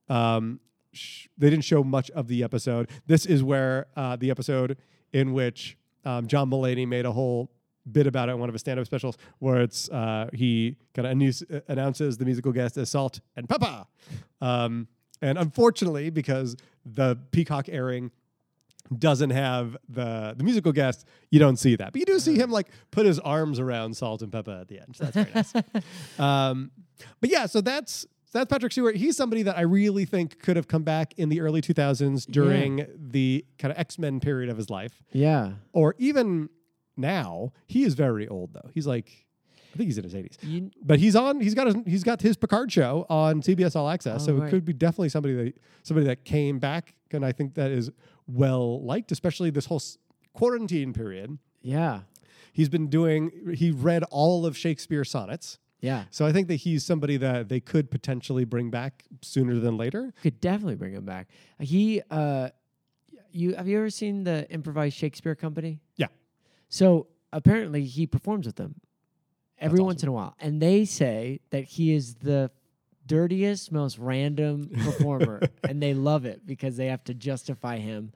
Speaker 1: Um, sh- they didn't show much of the episode. This is where uh, the episode in which um, John Mulaney made a whole bit about it in one of his stand-up specials, where it's uh, he kind of announce, announces the musical guest as Salt and Pepper. Um, and unfortunately, because the Peacock airing doesn't have the the musical guest, you don't see that. But you do see him like put his arms around Salt-N-Pepa at the end. So that's very nice. Um, but yeah, so that's that's Patrick Stewart. He's somebody that I really think could have come back in the early 2000s during the kind of X Men period of his life,
Speaker 2: Yeah.
Speaker 1: or even now. He is very old though. He's like, I think he's in his 80s.
Speaker 2: You,
Speaker 1: But he's on. He's got his. He's got his Picard show on CBS All Access.
Speaker 2: Oh,
Speaker 1: so it could be definitely somebody that somebody that came back, and I think that is well liked, especially this whole quarantine period.
Speaker 2: yeah.
Speaker 1: He's been doing. He read all of Shakespeare's sonnets.
Speaker 2: Yeah.
Speaker 1: So I think that he's somebody that they could potentially bring back sooner than later.
Speaker 2: Could definitely bring him back. He uh you have you ever seen the improvised Shakespeare company?
Speaker 1: Yeah.
Speaker 2: So apparently he performs with them every
Speaker 1: That's
Speaker 2: once in a while. And they say that he is the dirtiest, most random performer. and they love it because they have to justify him.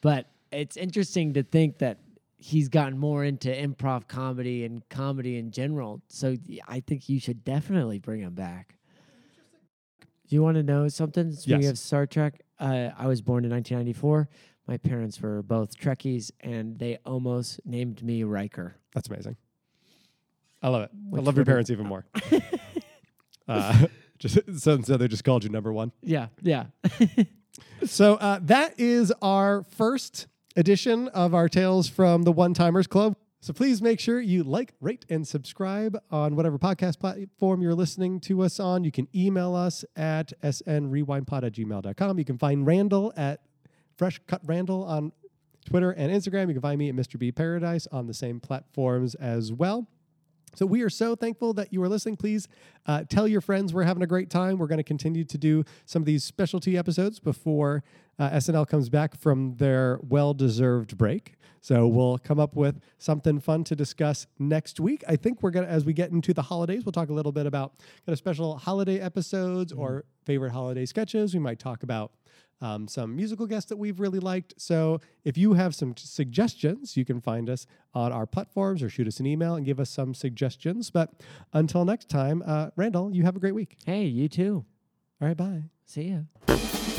Speaker 2: But it's interesting to think that he's gotten more into improv comedy and comedy in general. So I think you should definitely bring him back. Do you want to know something? Speaking
Speaker 1: Yes.
Speaker 2: of Star Trek, uh, I was born in 1994. My parents were both Trekkies, and they almost named me Riker.
Speaker 1: That's amazing. I love it. I love your parents even more. uh, just so, so they just called you number one.
Speaker 2: Yeah, yeah.
Speaker 1: So uh, that is our first edition of our Tales from the One Timers Club. So please make sure you like, rate, and subscribe on whatever podcast platform you're listening to us on. You can email us at snrewindpod at gmail.com. You can find Randall at Fresh Cut Randall on Twitter and Instagram. You can find me at Mr. B Paradise on the same platforms as well. So we are so thankful that you are listening. Please uh, tell your friends we're having a great time. We're going to continue to do some of these specialty episodes before uh, SNL comes back from their well-deserved break. So we'll come up with something fun to discuss next week. I think we're gonna, as we get into the holidays, we'll talk a little bit about kind of special holiday episodes or favorite holiday sketches. We might talk about um, some musical guests that we've really liked. So if you have some suggestions, you can find us on our platforms or shoot us an email and give us some suggestions. But until next time, uh, Randall, you have a great week.
Speaker 2: hey, you too.
Speaker 1: All right, bye.
Speaker 2: See ya.